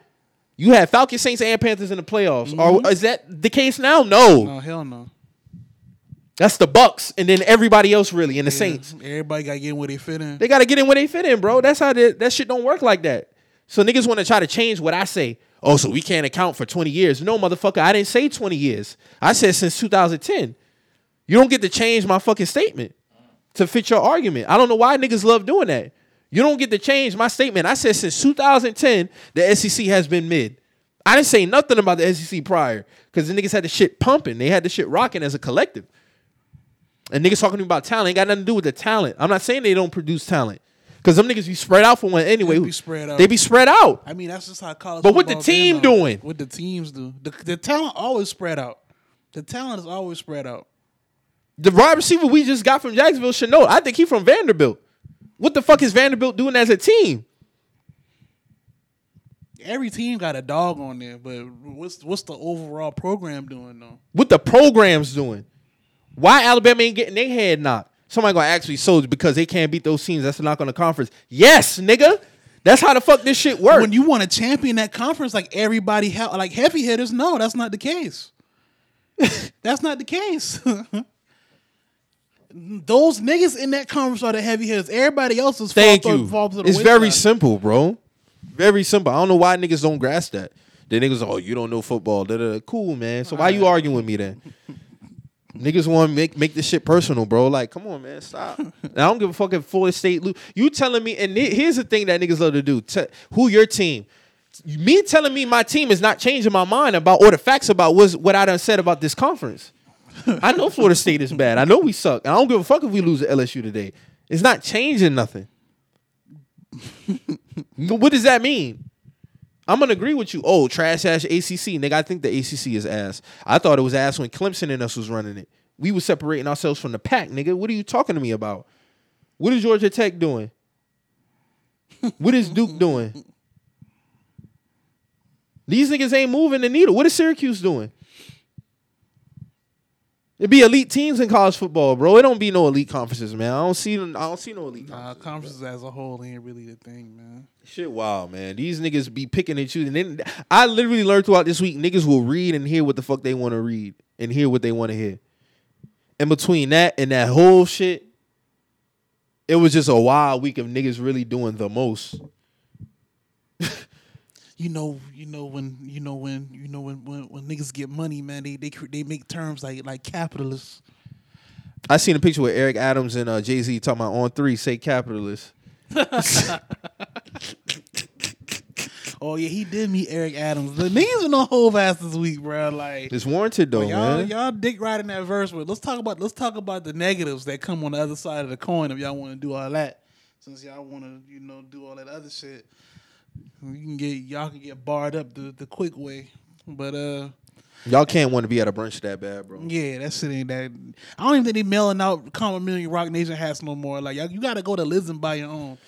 you had Falcons, Saints, and Panthers in the playoffs. Or mm-hmm. is that the case now? No, no, hell no. That's the Bucs, and then everybody else really, and the Saints. Everybody got to get in where they fit in. They got to get in where they fit in, bro. That's how they, that shit don't work like that. So niggas want to try to change what I say. Oh, so we can't account for 20 years. No, motherfucker, I didn't say 20 years. I said since 2010. You don't get to change my fucking statement to fit your argument. I don't know why niggas love doing that. You don't get to change my statement. I said since 2010, the SEC has been mid. I didn't say nothing about the SEC prior because the niggas had the shit pumping. They had the shit rocking as a collective. And niggas talking to me about talent ain't got nothing to do with the talent. I'm not saying they don't produce talent. Because them niggas be spread out for one anyway. They be spread out. They be spread out. I mean, that's just how college. But what the team though. doing? What the teams do? The, the talent always spread out. The talent is always spread out. The wide receiver we just got from Jacksonville should know. I think he from Vanderbilt. What the fuck is Vanderbilt doing as a team? Every team got a dog on there, but what's what's the overall program doing though? What the programs doing? Why Alabama ain't getting their head knocked? Somebody gonna actually so because they can't beat those teams. That's a knock on the conference. Yes, nigga. That's how the fuck this shit works. When you want to champion that conference, like everybody, ha- like heavy hitters, no, that's not the case. that's not the case. Those niggas in that conference are the heavy hitters. Everybody else is Thank fall, you. Fall to the It's very simple, bro. Very simple. I don't know why niggas don't grasp that. The niggas, oh, you don't know football. Da, da, da. Cool, man. So why you arguing with me then? Niggas want to make make this shit personal, bro. Like, come on, man, stop. I don't give a fuck if Florida State lose. You telling me, and he- here's the thing that niggas love to do. Te- who your team? Me telling me my team is not changing my mind about or the facts about was what I done said about this conference. I know Florida State is bad. I know we suck. And I don't give a fuck if we lose to LSU today. It's not changing nothing. what does that mean? I'm gonna agree with you. Oh, trash ass ACC, nigga. I think the ACC is ass. I thought it was ass when Clemson and us was running it. We was separating ourselves from the pack, nigga. What are you talking to me about? What is Georgia Tech doing? What is Duke doing? These niggas ain't moving the needle. What is Syracuse doing? It be elite teams in college football, bro. It don't be no elite conferences, man. I don't see. Them. I don't see no elite. Nah, Conferences. conferences as a whole ain't really the thing, man. Shit, wild, man. These niggas be picking and choosing. Then I literally learned throughout this week, niggas will read and hear what the fuck they want to read and hear what they want to hear. And between that and that whole shit, it was just a wild week of niggas really doing the most. You know, you know when you know when you know when when, when niggas get money, man. They they they make terms like like capitalists. I seen a picture with Eric Adams and uh, Jay Z talking about on three, say capitalist. Oh yeah, he did meet Eric Adams. The niggas been on whole ass this week, bro. Like It's warranted though, y'all man. y'all dick riding that verse, but let's talk about let's talk about the negatives that come on the other side of the coin if y'all want to do all that. Since y'all want to you know do all that other shit, you can get y'all can get barred up the the quick way. But uh, Y'all can't want to be at a brunch that bad, bro. yeah, that shit ain't that. I don't even think they mailing out Common Million Roc Nation hats no more. Like y'all- you got to go to Lids and buy your own.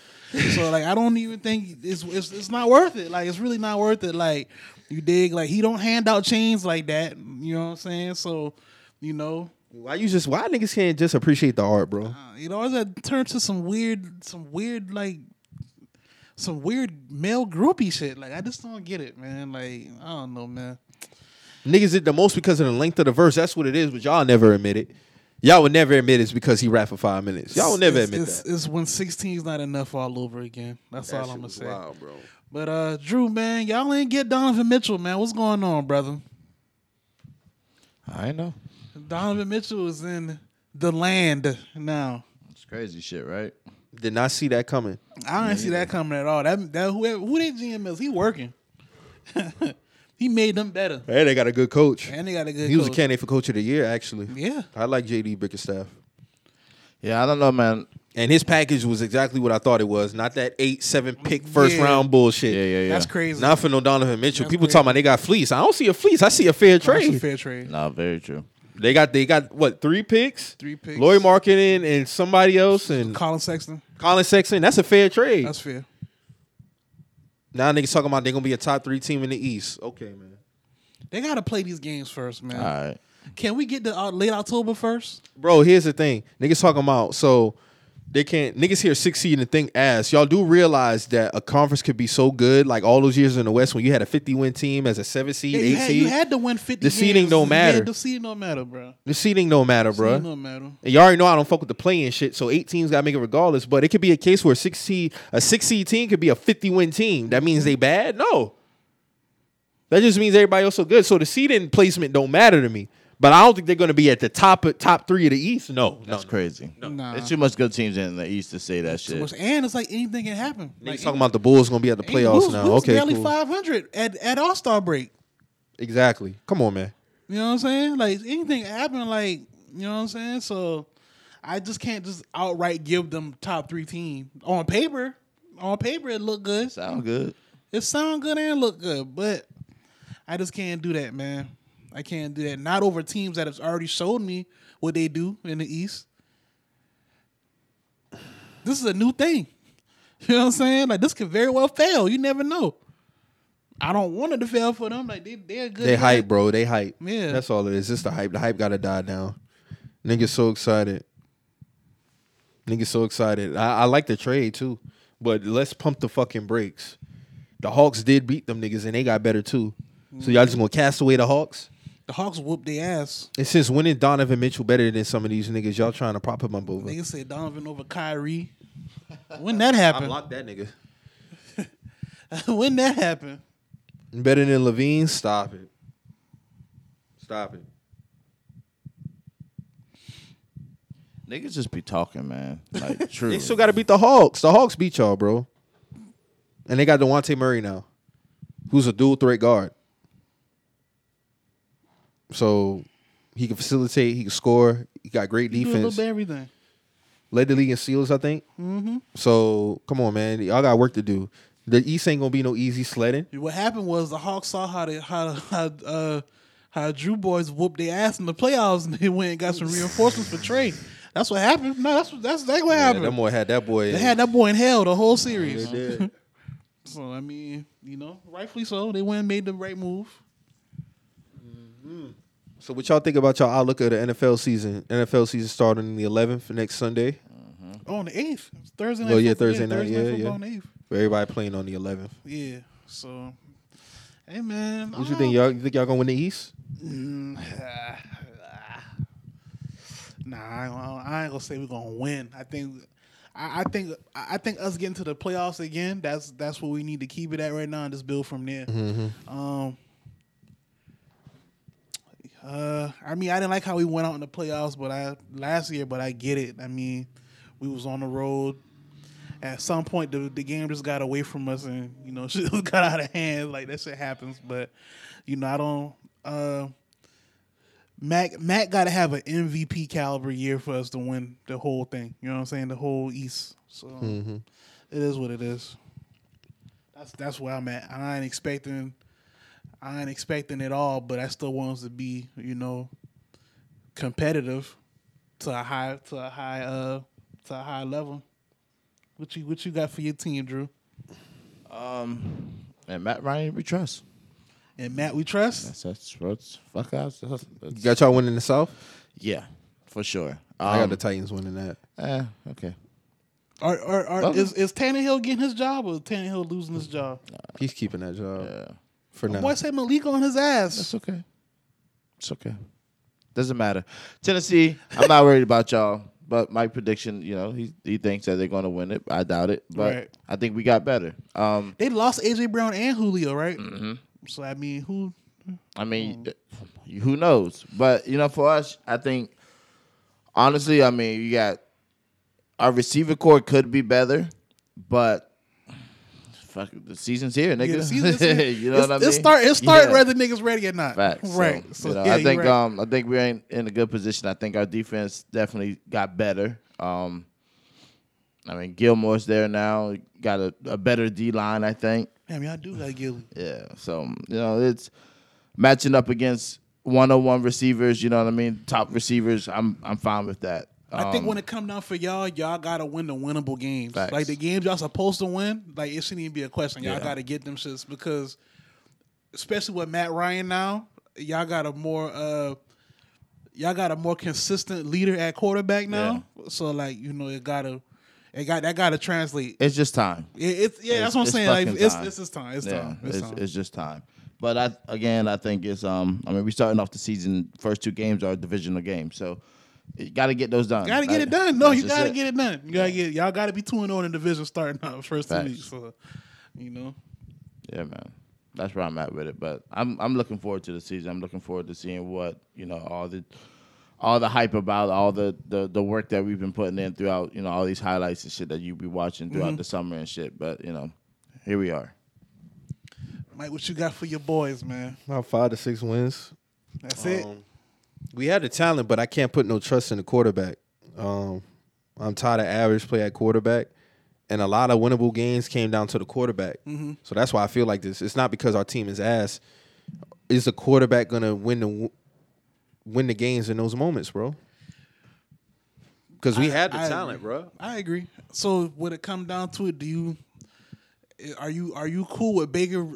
so like I don't even think it's, it's it's not worth it. Like it's really not worth it. Like you dig? Like he don't hand out chains like that. You know what I'm saying? So you know, Why you just why niggas can't just appreciate the art, bro? uh, you know, it's that turn to some weird, some weird like. Some weird male groupie shit. Like I just don't get it, man. Like I don't know, man. Niggas did the most because of the length of the verse. That's what it is, but y'all never admit it. Y'all would never admit it's because he rapped for five minutes. Y'all would never it's, admit it's, that. It's when 16 is not enough all over again. That's That all shit I'm gonna was say. wild, bro. But uh, Drew, man, y'all ain't get Donovan Mitchell, man. What's going on, brother? I know. Donovan Mitchell is in the land now. It's crazy shit, right? Did not see that coming. I didn't see that coming at all. That that whoever who that GM is, he working. he made them better, Hey, they got a good coach. and they got a good. He was a coach. candidate for coach of the year, actually. Yeah, I like JB Bickerstaff. Yeah, I don't know, man. And his package was exactly what I thought it was. Not that eight, seven pick first Yeah. round bullshit. Yeah, yeah, yeah. that's crazy. Not for no Donovan Mitchell. That's People crazy. talking about they got fleece. I don't see a fleece. I see a fair That's a trade. fair trade. No, very true. They got they got what three picks? Three picks. Lauri Markkanen and somebody else and Collin Sexton. Collin Sexton. That's a fair trade. That's fair. now niggas talking about they're gonna be a top three team in the East. Okay, man. They got to play these games first, man. All right. Can we get the uh, late October first? Bro, here's the thing. Niggas talking about so they can't niggas here six seed and think ass. Y'all do realize that a conference could be so good, like all those years in the West when you had a 50 win team as a seven seed, Yeah, eight you, had, seed. you had to win 50 The seeding don't matter. Yeah, the seeding don't matter, bro. the seating don't matter, bro. Seeding don't matter. And you already know I don't fuck with the playing shit, so eight teams gotta make it regardless. But it could be a case where six seed, a six seed team could be a 50 win team. That means they bad? No. That just means everybody else so good. So the seeding placement don't matter to me. But I don't think they're gonna be at the top top three of the East. No, no, That's no. crazy. Nah. There's too much good teams in the East to say that shit. much- And it's like anything can happen. Niggas Like, talking about the Bulls gonna be at the playoffs we now. we okay, barely cool. 500 at, at All Star break. Exactly. Come on, man. You know what I'm saying? Like anything happen, like you know what I'm saying. So I just can't just outright give them top three team on paper. On paper, it look good. Sound good. It sound good and look good, but I just can't do that, man. I can't do that. Not over teams that have already showed me what they do in the East. This is a new thing. You know what I'm saying? Like this could very well fail. You never know. I don't want it to fail for them. Like they they're good. They hype, bro. They hype. Yeah. That's all it is. Just the hype. The hype gotta die down. Niggas so excited. Niggas so excited. I, I like the trade too. But let's pump the fucking brakes. The Hawks did beat them niggas and they got better too. So y'all just gonna cast away the Hawks? The Hawks whoop their ass. And since when is Donovan Mitchell better than some of these niggas? Y'all trying to prop him up over? Niggas say Donovan over Kyrie. When that happened? I blocked that nigga. when that happened? Better than LaVine? Stop it. Stop it. Niggas just be talking, man. Like true. They still got to beat the Hawks. The Hawks beat y'all, bro. And they got Dejounte Murray now, who's a dual threat guard. So he can facilitate, he can score. He got great Do a little defense. bit of everything. Led the league in steals, I think. Mm-hmm. So come on, man, y'all got work to do. The East ain't gonna be no easy sledding. What happened was the Hawks saw how they how how uh how Drew boys whooped their ass in the playoffs and they went and got some reinforcements for Trae. That's what happened. No, that's what that's exactly what Yeah, happened. that boy had that boy. they had that boy in hell the whole series. They did. So I mean, you know, rightfully so. They went and made the right move. So what y'all think about y'all outlook of the NFL season? NFL season starting in the 11th next Sunday. Mm-hmm. Oh, on the eighth, Thursday oh, night. Oh, yeah, football- Thursday night, yeah, yeah. on the eighth. For everybody playing on the 11th. Yeah. So, hey man, What you think? Y'all you think y'all gonna win the East? Mm, nah, I ain't, gonna- I ain't gonna say we're gonna win. I think, I, I think, I think us getting to the playoffs again. That's that's what we need to keep it at right now and just build from there. Mm-hmm. Um, uh, I mean, I didn't like how we went out in the playoffs, but I last year, but I get it. I mean, we was on the road. At some point, the, the game just got away from us, and you know, shit got out of hand. Like that shit happens, but you know, I don't. Uh, Mac Mac got to have an MVP caliber year for us to win the whole thing. You know what I'm saying? The whole East. So it is what it is. That's that's where I'm at. I ain't expecting. I ain't expecting it all, but I still want us to be, you know, competitive to a high to a high uh to a high level. What you what you got for your team, Drew? Um, And Matt Ryan, we trust. And Matt, we trust. That's that's what's fuck us. That's, You got y'all winning the South. yeah, for sure. I got Um, the Titans winning that. eh, okay. Are, are, are, is is Tannehill getting his job or is Tannehill losing his job? He's keeping that job Yeah. For now. Boy, say Malik on his ass. That's okay. It's okay. Doesn't matter. Tennessee, I'm not worried about y'all. But my prediction, you know, he he thinks that they're going to win it. I doubt it. But Right. I think we got better. Um, They lost AJ Brown and Julio, right? Mm-hmm. So I mean, who? I mean, hmm. eh, who knows? But you know, for us, I think honestly, I mean, you got our receiver core could be better, but fuck, the season's here, nigga. Yeah, the season's here. you know it's, what I mean? It start. It start Yeah. whether niggas ready or not. Facts. Right. So, So, you know, yeah, I think right. um I think we're in, in a good position. I think our defense definitely got better. Um I mean Gilmore's there now. Got a, a better D line, I think. Damn, y'all do got Gilly. Yeah. So, you know, it's matching up against one on one receivers, you know what I mean? Top receivers. I'm I'm fine with that. I think Um, when it come down for y'all, y'all gotta win the winnable games. Facts. Like the games y'all supposed to win, like it shouldn't even be a question. Y'all Yeah. gotta get them shits because, especially with Matt Ryan now, y'all got a more uh, y'all got a more consistent leader at quarterback now. So like you know it gotta, it got that gotta translate. it's just time. It, it's yeah, that's what I'm it's saying. Like fucking it's time. it's just time. It's time. it's, It's, time. it's just time. But I again, I think it's um. I mean, we starting off the season. First two games are divisional games, so you got to get those done. Gotta get Like, it done. No, that's you gotta it. get it done. You gotta get y'all gotta be two and zero in the division starting out first two weeks. So, you know, Yeah, man. That's where I'm at with it. But I'm I'm looking forward to the season. I'm looking forward to seeing what you know all the all the hype about all the the, the work that we've been putting in throughout you know all these highlights and shit that you be watching throughout Mm-hmm. the summer and shit. But you know, here we are. Mike, what you got for your boys, man? About five to six wins. That's it. We had the talent, but I can't put no trust in the quarterback. Um, I'm tired of average play at quarterback, and a lot of winnable games came down to the quarterback. So that's why I feel like this. It's not because our team is ass. Is the quarterback gonna win the win the games in those moments, bro? Because we I- had the I talent, agree. bro. I agree. So when it come down to it, do you are you are you cool with Baker?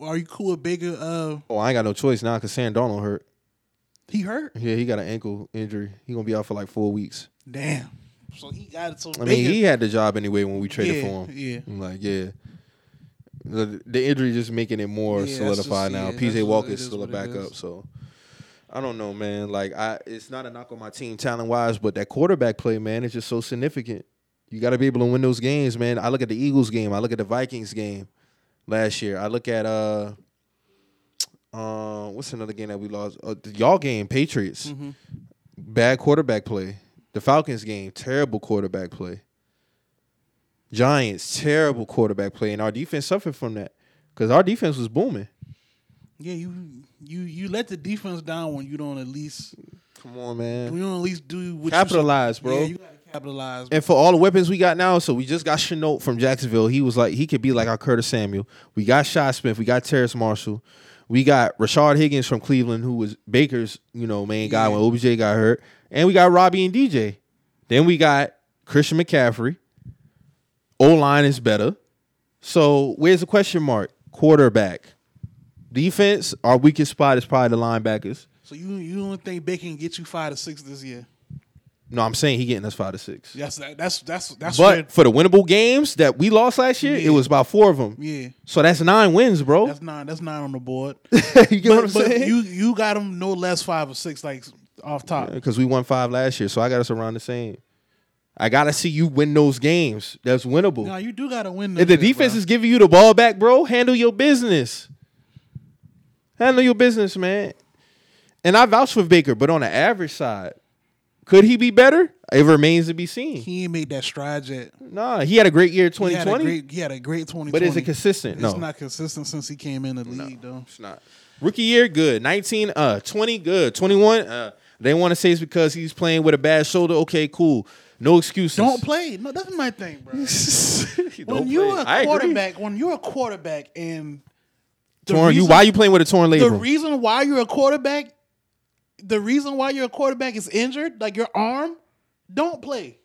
Are you cool with Baker? Uh, Oh, I ain't got no choice now because Sam Darnold hurt. He hurt. Yeah, he got an ankle injury. He gonna be out for like four weeks. Damn. So he got it. So I mean, he had the job anyway when we traded Yeah, for him. yeah. I'm like, yeah. The, the injury just making it more Yeah, solidified just- now. yeah, PJ Walker is still a backup, so I don't know, man. Like, I it's not a knock on my team talent wise, but that quarterback play, man, is just so significant. You got to be able to win those games, man. I look at the Eagles game. I look at the Vikings game last year. I look at uh, uh, what's another game that we lost? Uh, the y'all game, Patriots. Mm-hmm. Bad quarterback play. The Falcons game, terrible quarterback play. Giants, terrible quarterback play, and our defense suffered from that because our defense was booming. Yeah, you you you let the defense down when you don't at least Come on, man. you don't at least do what Capitalize, bro. Yeah, you gotta capitalize. And for all the weapons we got now, so we just got Shenault from Jacksonville. He was like, he could be like our Curtis Samuel. We got Shot Smith. We got Terrace Marshall. We got Rashard Higgins from Cleveland, who was Baker's, you know, main guy Yeah. when OBJ got hurt. And we got Robbie and DJ. Then we got Christian McCaffrey. O line is better. So where's the question mark? Quarterback. Defense, our weakest spot is probably the linebackers. So you you don't think Baker can get you five to six this year? No, I'm saying he getting us five to six. That's that's that's that's But for the winnable games that we lost last year, it was about four of them. yeah. So that's nine wins, bro. That's not that's not on the board. you get what I'm but, but saying? you you got them no less five or six like off top. Because we won five last year, so I got us around the same. I gotta see you win those games. That's winnable. No, you do got to win. if the defense is giving you the ball back, bro, handle your business. Handle your business, man. And I vouch for Baker, but on the average side, could he be better? It remains to be seen. he ain't made that stride yet. Nah, he had a great year, He had a 2020. great, he had a great 2020. But is it consistent? It's No. not consistent since he came in the league, though. It's not. Rookie year, good. 19, uh, 20, good. 21, uh, they want to say it's because he's playing with a bad shoulder. Okay, cool. No excuses. Don't play. No, that's my thing, bro. When you're play. a I agree. quarterback, when you're a quarterback and torn. you reason- why you playing with a torn labrum? The reason why you're a quarterback, the reason why you're a quarterback is injured, like your arm, don't play.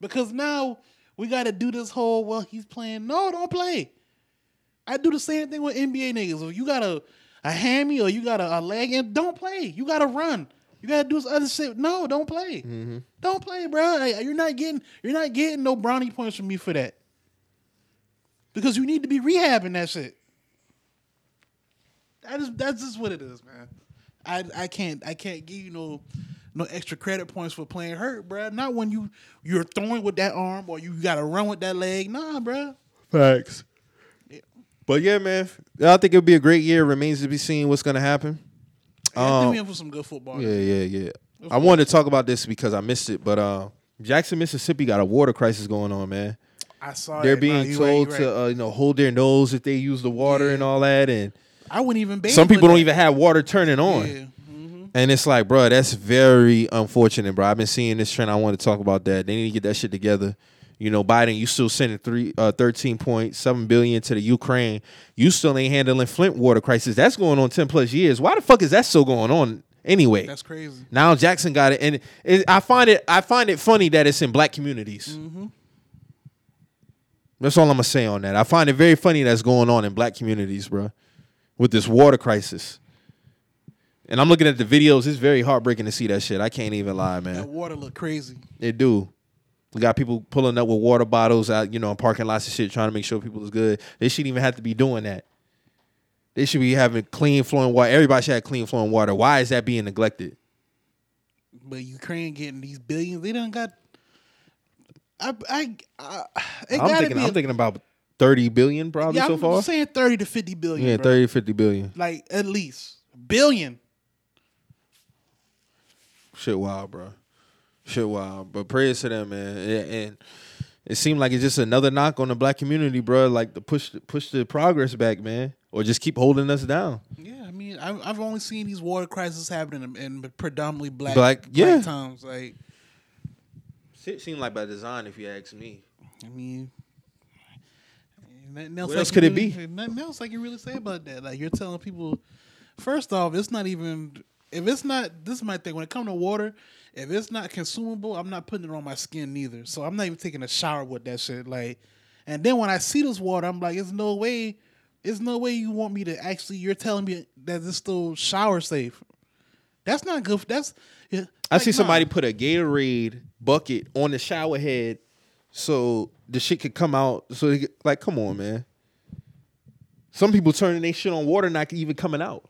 Because now we got to do this whole, well, he's playing. No, don't play. I do the same thing with NBA niggas. If you got a, a hammy or you got a, a leg in, don't play. You got to run. You got to do this other shit. No, don't play. Mm-hmm. Don't play, bro. Like, you're not getting you're not getting no brownie points from me for that. Because you need to be rehabbing that shit. That is that's just what it is, man. I I can't I can't give you no no extra credit points for playing hurt, bruh. Not when you you're throwing with that arm or you got to run with that leg. Nah, bruh. Facts. But yeah, man, I think it'll be a great year. Remains to be seen what's gonna happen. I think Um, we in for some good football. Yeah, yeah, yeah. I wanted to talk about this because I missed it, but uh, Jackson, Mississippi got a water crisis going on, man. I saw They're that. being Nah, you right, told to right. uh, you know hold their nose if they use the water Yeah. and all that, and I wouldn't even. bathe some people don't that. even have water turning on. Yeah. mm-hmm. And it's like, bro, that's very unfortunate, bro. I've been seeing this trend. I want to talk about that. They need to get that shit together. You know, Biden, you still sending three uh, thirteen point seven billion to the Ukraine. You still ain't handling Flint water crisis. That's going on ten plus years. Why the fuck is that still going on anyway? That's crazy. now Jackson got it, and it, I find it I find it funny that it's in black communities. Mm-hmm. That's all I'm gonna say on that. I find it very funny that's going on in black communities, bro, with this water crisis. And I'm looking at the videos. It's very heartbreaking to see that shit. I can't even lie, man. That water look crazy. It do. We got people pulling up with water bottles out, you know, in parking lots and shit, trying to make sure people is good. They shouldn't even have to be doing that. They should be having clean flowing water. Everybody should have clean flowing water. Why is that being neglected? But Ukraine getting these billions, they don't got. I I, I it I'm gotta thinking, be. I'm a- thinking about 30 billion probably yeah, so I'm far. saying thirty to fifty billion. Yeah, bro. 30 50 billion. like at least billion. Shit wild, bro. Shit wild. But praise to them, man. And, and it seemed like it's just another knock on the black community, bro. Like to push push the progress back, man, or just keep holding us down. Yeah, I mean, I've, I've only seen these water crises happening in, in predominantly black Black- yeah. towns. Like, It seemed like by design, if you ask me. I mean, nothing else What I else could it really- be? Nothing else I can really say about that. Like, you're telling people, first off, it's not even. If it's not, this is my thing. When it comes to water, if it's not consumable, I'm not putting it on my skin neither. So I'm not even taking a shower with that shit. Like, and then when I see this water, I'm like, it's no way, there's no way you want me to actually. You're telling me that it's still shower safe. That's not good. That's. yeah, I like, see somebody nah. put a Gatorade bucket on the shower head so the shit could come out. So get- like, come on, man. Some people turning their shit on water not even coming out.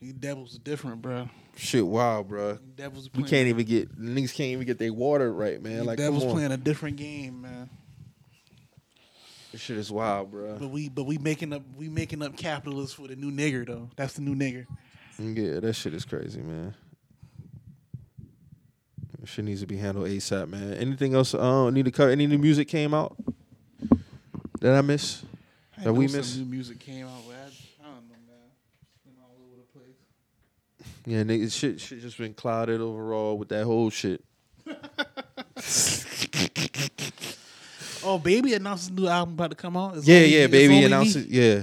You devils are different, bro. Shit, wow, bro. Devils. We can't even get niggas can't even get their water right, man. The Like, Devils playing a different game, man. This shit is wild, bro. But we but we making up we making up capitalists for the new nigger though. That's the new nigger. Yeah, that shit is crazy, man. Shit needs to be handled ASAP, man. Anything else? Uh, need to cover. Any new music came out that I miss? I That we know some miss? New music came out, but I, I don't know, man. It's been all over the place. Yeah, nigga, shit, shit just been clouded overall with that whole shit. Oh, baby announced his new album about to come out. It's Yeah, Only- yeah, baby Only announced it. Yeah,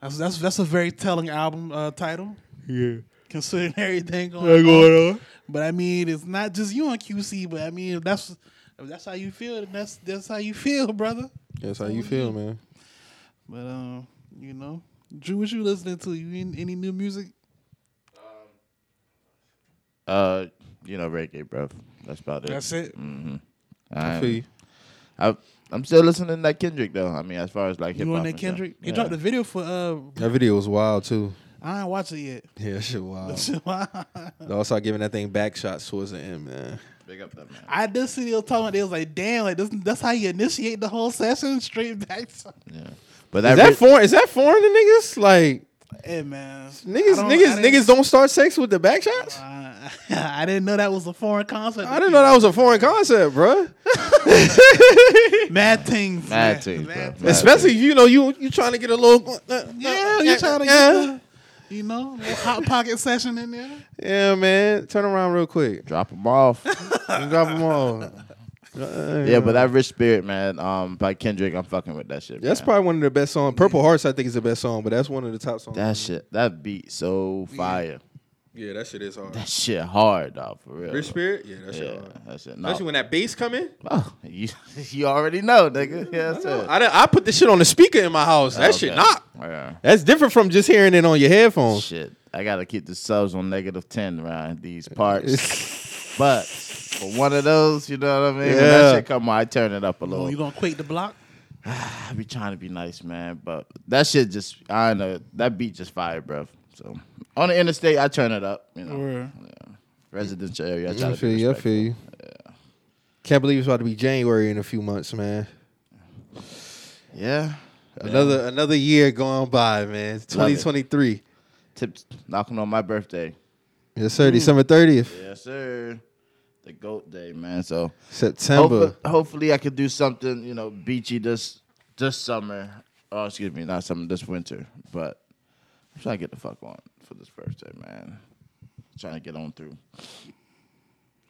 That's, that's that's a very telling album uh, title. yeah. Considering everything going, on. But I mean, it's not just you on QC. But I mean, if that's if that's how you feel. Then that's that's how you feel, brother. That's how you feel, man. But um, you know, Drew, what you listening to? You in, any new music? Uh, you know, reggae, bro. That's about it. That's it. I I'm, feel you. I, I'm still listening to that Kendrick though. I mean, as far as like hip hop. You hop. on that and stuff. Kendrick? He Yeah. dropped a video for uh. That video was wild too. I ain't watch it yet. Yeah, that shit wild. I They all start giving that thing back shots towards the end, man. Big up that man. I did see they was talking. about They was like, "Damn, like this, that's how you initiate the whole session straight back." To, Yeah. But Is that, that ri- foreign? Is that foreign to niggas? Like hey man, niggas, don't- niggas, niggas don't start sex with the back shots. Uh, I didn't know that was a foreign concept. I didn't know that was a foreign concept, bro. mad things. Mad man. things, bro. Mad Mad Especially you know you you trying to get a little. uh, Yeah, uh, you trying to yeah. get the, you know, little hot pocket session in there. Yeah, man. Turn around real quick. drop them off. Drop them all. Yeah, but that Rich Spirit, man, um, by Kendrick, I'm fucking with that shit. That's man. probably one of the best songs. Purple Hearts, I think, is the best song, but that's one of the top songs. that shit. That beat so fire. Yeah, that shit is hard. That shit hard, dog, for real. Rich Spirit, yeah, that shit Yeah, hard. that shit. No. Especially when that bass come in. Oh, you, you already know, nigga. Yeah, that's it. I, I put this shit on the speaker in my house. That shit Okay. knock. Yeah. That's different from just hearing it on your headphones. Shit, I gotta keep the subs on negative ten around these parts. but for one of those, you know what I mean. When that shit come on, I turn it up a Oh, little. you gonna quake the block? I be trying to be nice, man, but that shit just I don't know. That beat just fire, bro. So on the interstate, I turn it up. You know, yeah. residential area. I try I to feel you. I feel you. Yeah. Can't believe it's about to be January in a few months, man. Yeah. Another another year going by, man. Twenty twenty three. Tips knocking on my birthday. Yes, sir. December thirtieth, Yes, sir. The goat day, man. So September. hopefully, hopefully I could do something, you know, beachy this this summer. Oh, excuse me, not summer, this winter. But I'm trying to get the fuck on for this birthday, man. I'm Trying to get on through.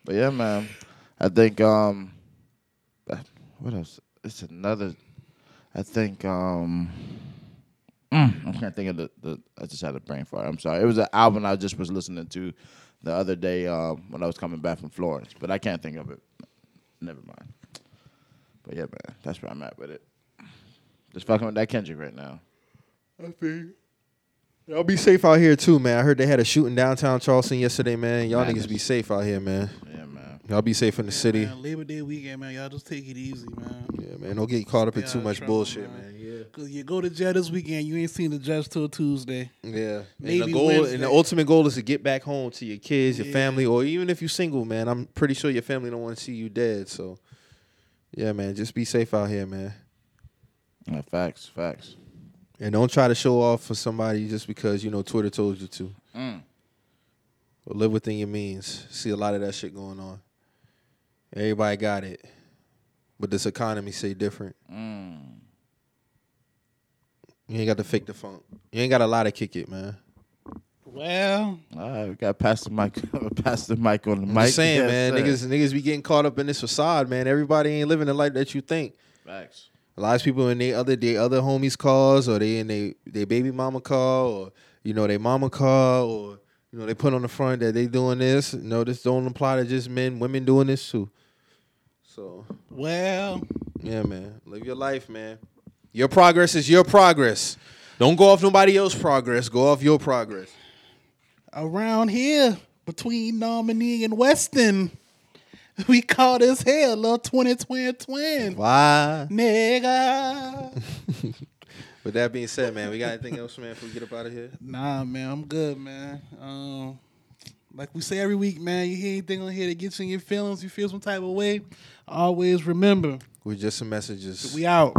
But yeah, man. I think um what else? It's another I think um mm, I can't think of the, the I just had a brain fart. I'm sorry. It was an album I just was listening to the other day um, when I was coming back from Florence, but I can't think of it. Never mind. But yeah, man, that's where I'm at with it. Just fucking with that Kendrick right now. I feel Y'all be safe out here too, man. I heard they had a shooting downtown Charleston yesterday, man. Y'all Madness. niggas be safe out here, man. Yeah, man. Y'all be safe in the city. Man, Labor Day weekend, man. Y'all just take it easy, man. Yeah, man. Don't get caught up in Stay too much trouble, bullshit, man. man. Yeah. Cause you go to jail this weekend, you ain't seen the judge till Tuesday. Yeah. and Maybe the goal and the ultimate goal is to get back home to your kids, your Yeah. family, or even if you're single, man. I'm pretty sure your family don't want to see you dead. So yeah, man, just be safe out here, man. Yeah, facts, facts. And don't try to show off for somebody just because you know Twitter told you to. Mm. Or live within your means. See a lot of that shit going on. Everybody got it, but this economy say different. Mm. You ain't got to fake the funk. You ain't got a lot to kick it, man. Well, All right, we got pass the mic, pass the mic on the I'm mic. just saying, Yes, man. sir. Niggas, niggas be getting caught up in this facade, man. Everybody ain't living the life that you think. Facts. A lot of people in their other their other homies' cars, or they in their their baby mama car, or you know their mama car, or you know they put on the front that they doing this. No, this don't apply to just men. Women doing this too. So well, yeah, man, live your life, man. Your progress is your progress. Don't go off nobody else's progress. Go off your progress. around here between Nominee and Weston, we call this here little 20 twin twin. Why? Nigga. With that being said, man, we got anything else, man? Before we get up out of here. Nah, man, I'm good, man. Um, like we say every week, man, you hear anything on here that gets you in your feelings, you feel some type of way, always remember, We're just some messages. we out.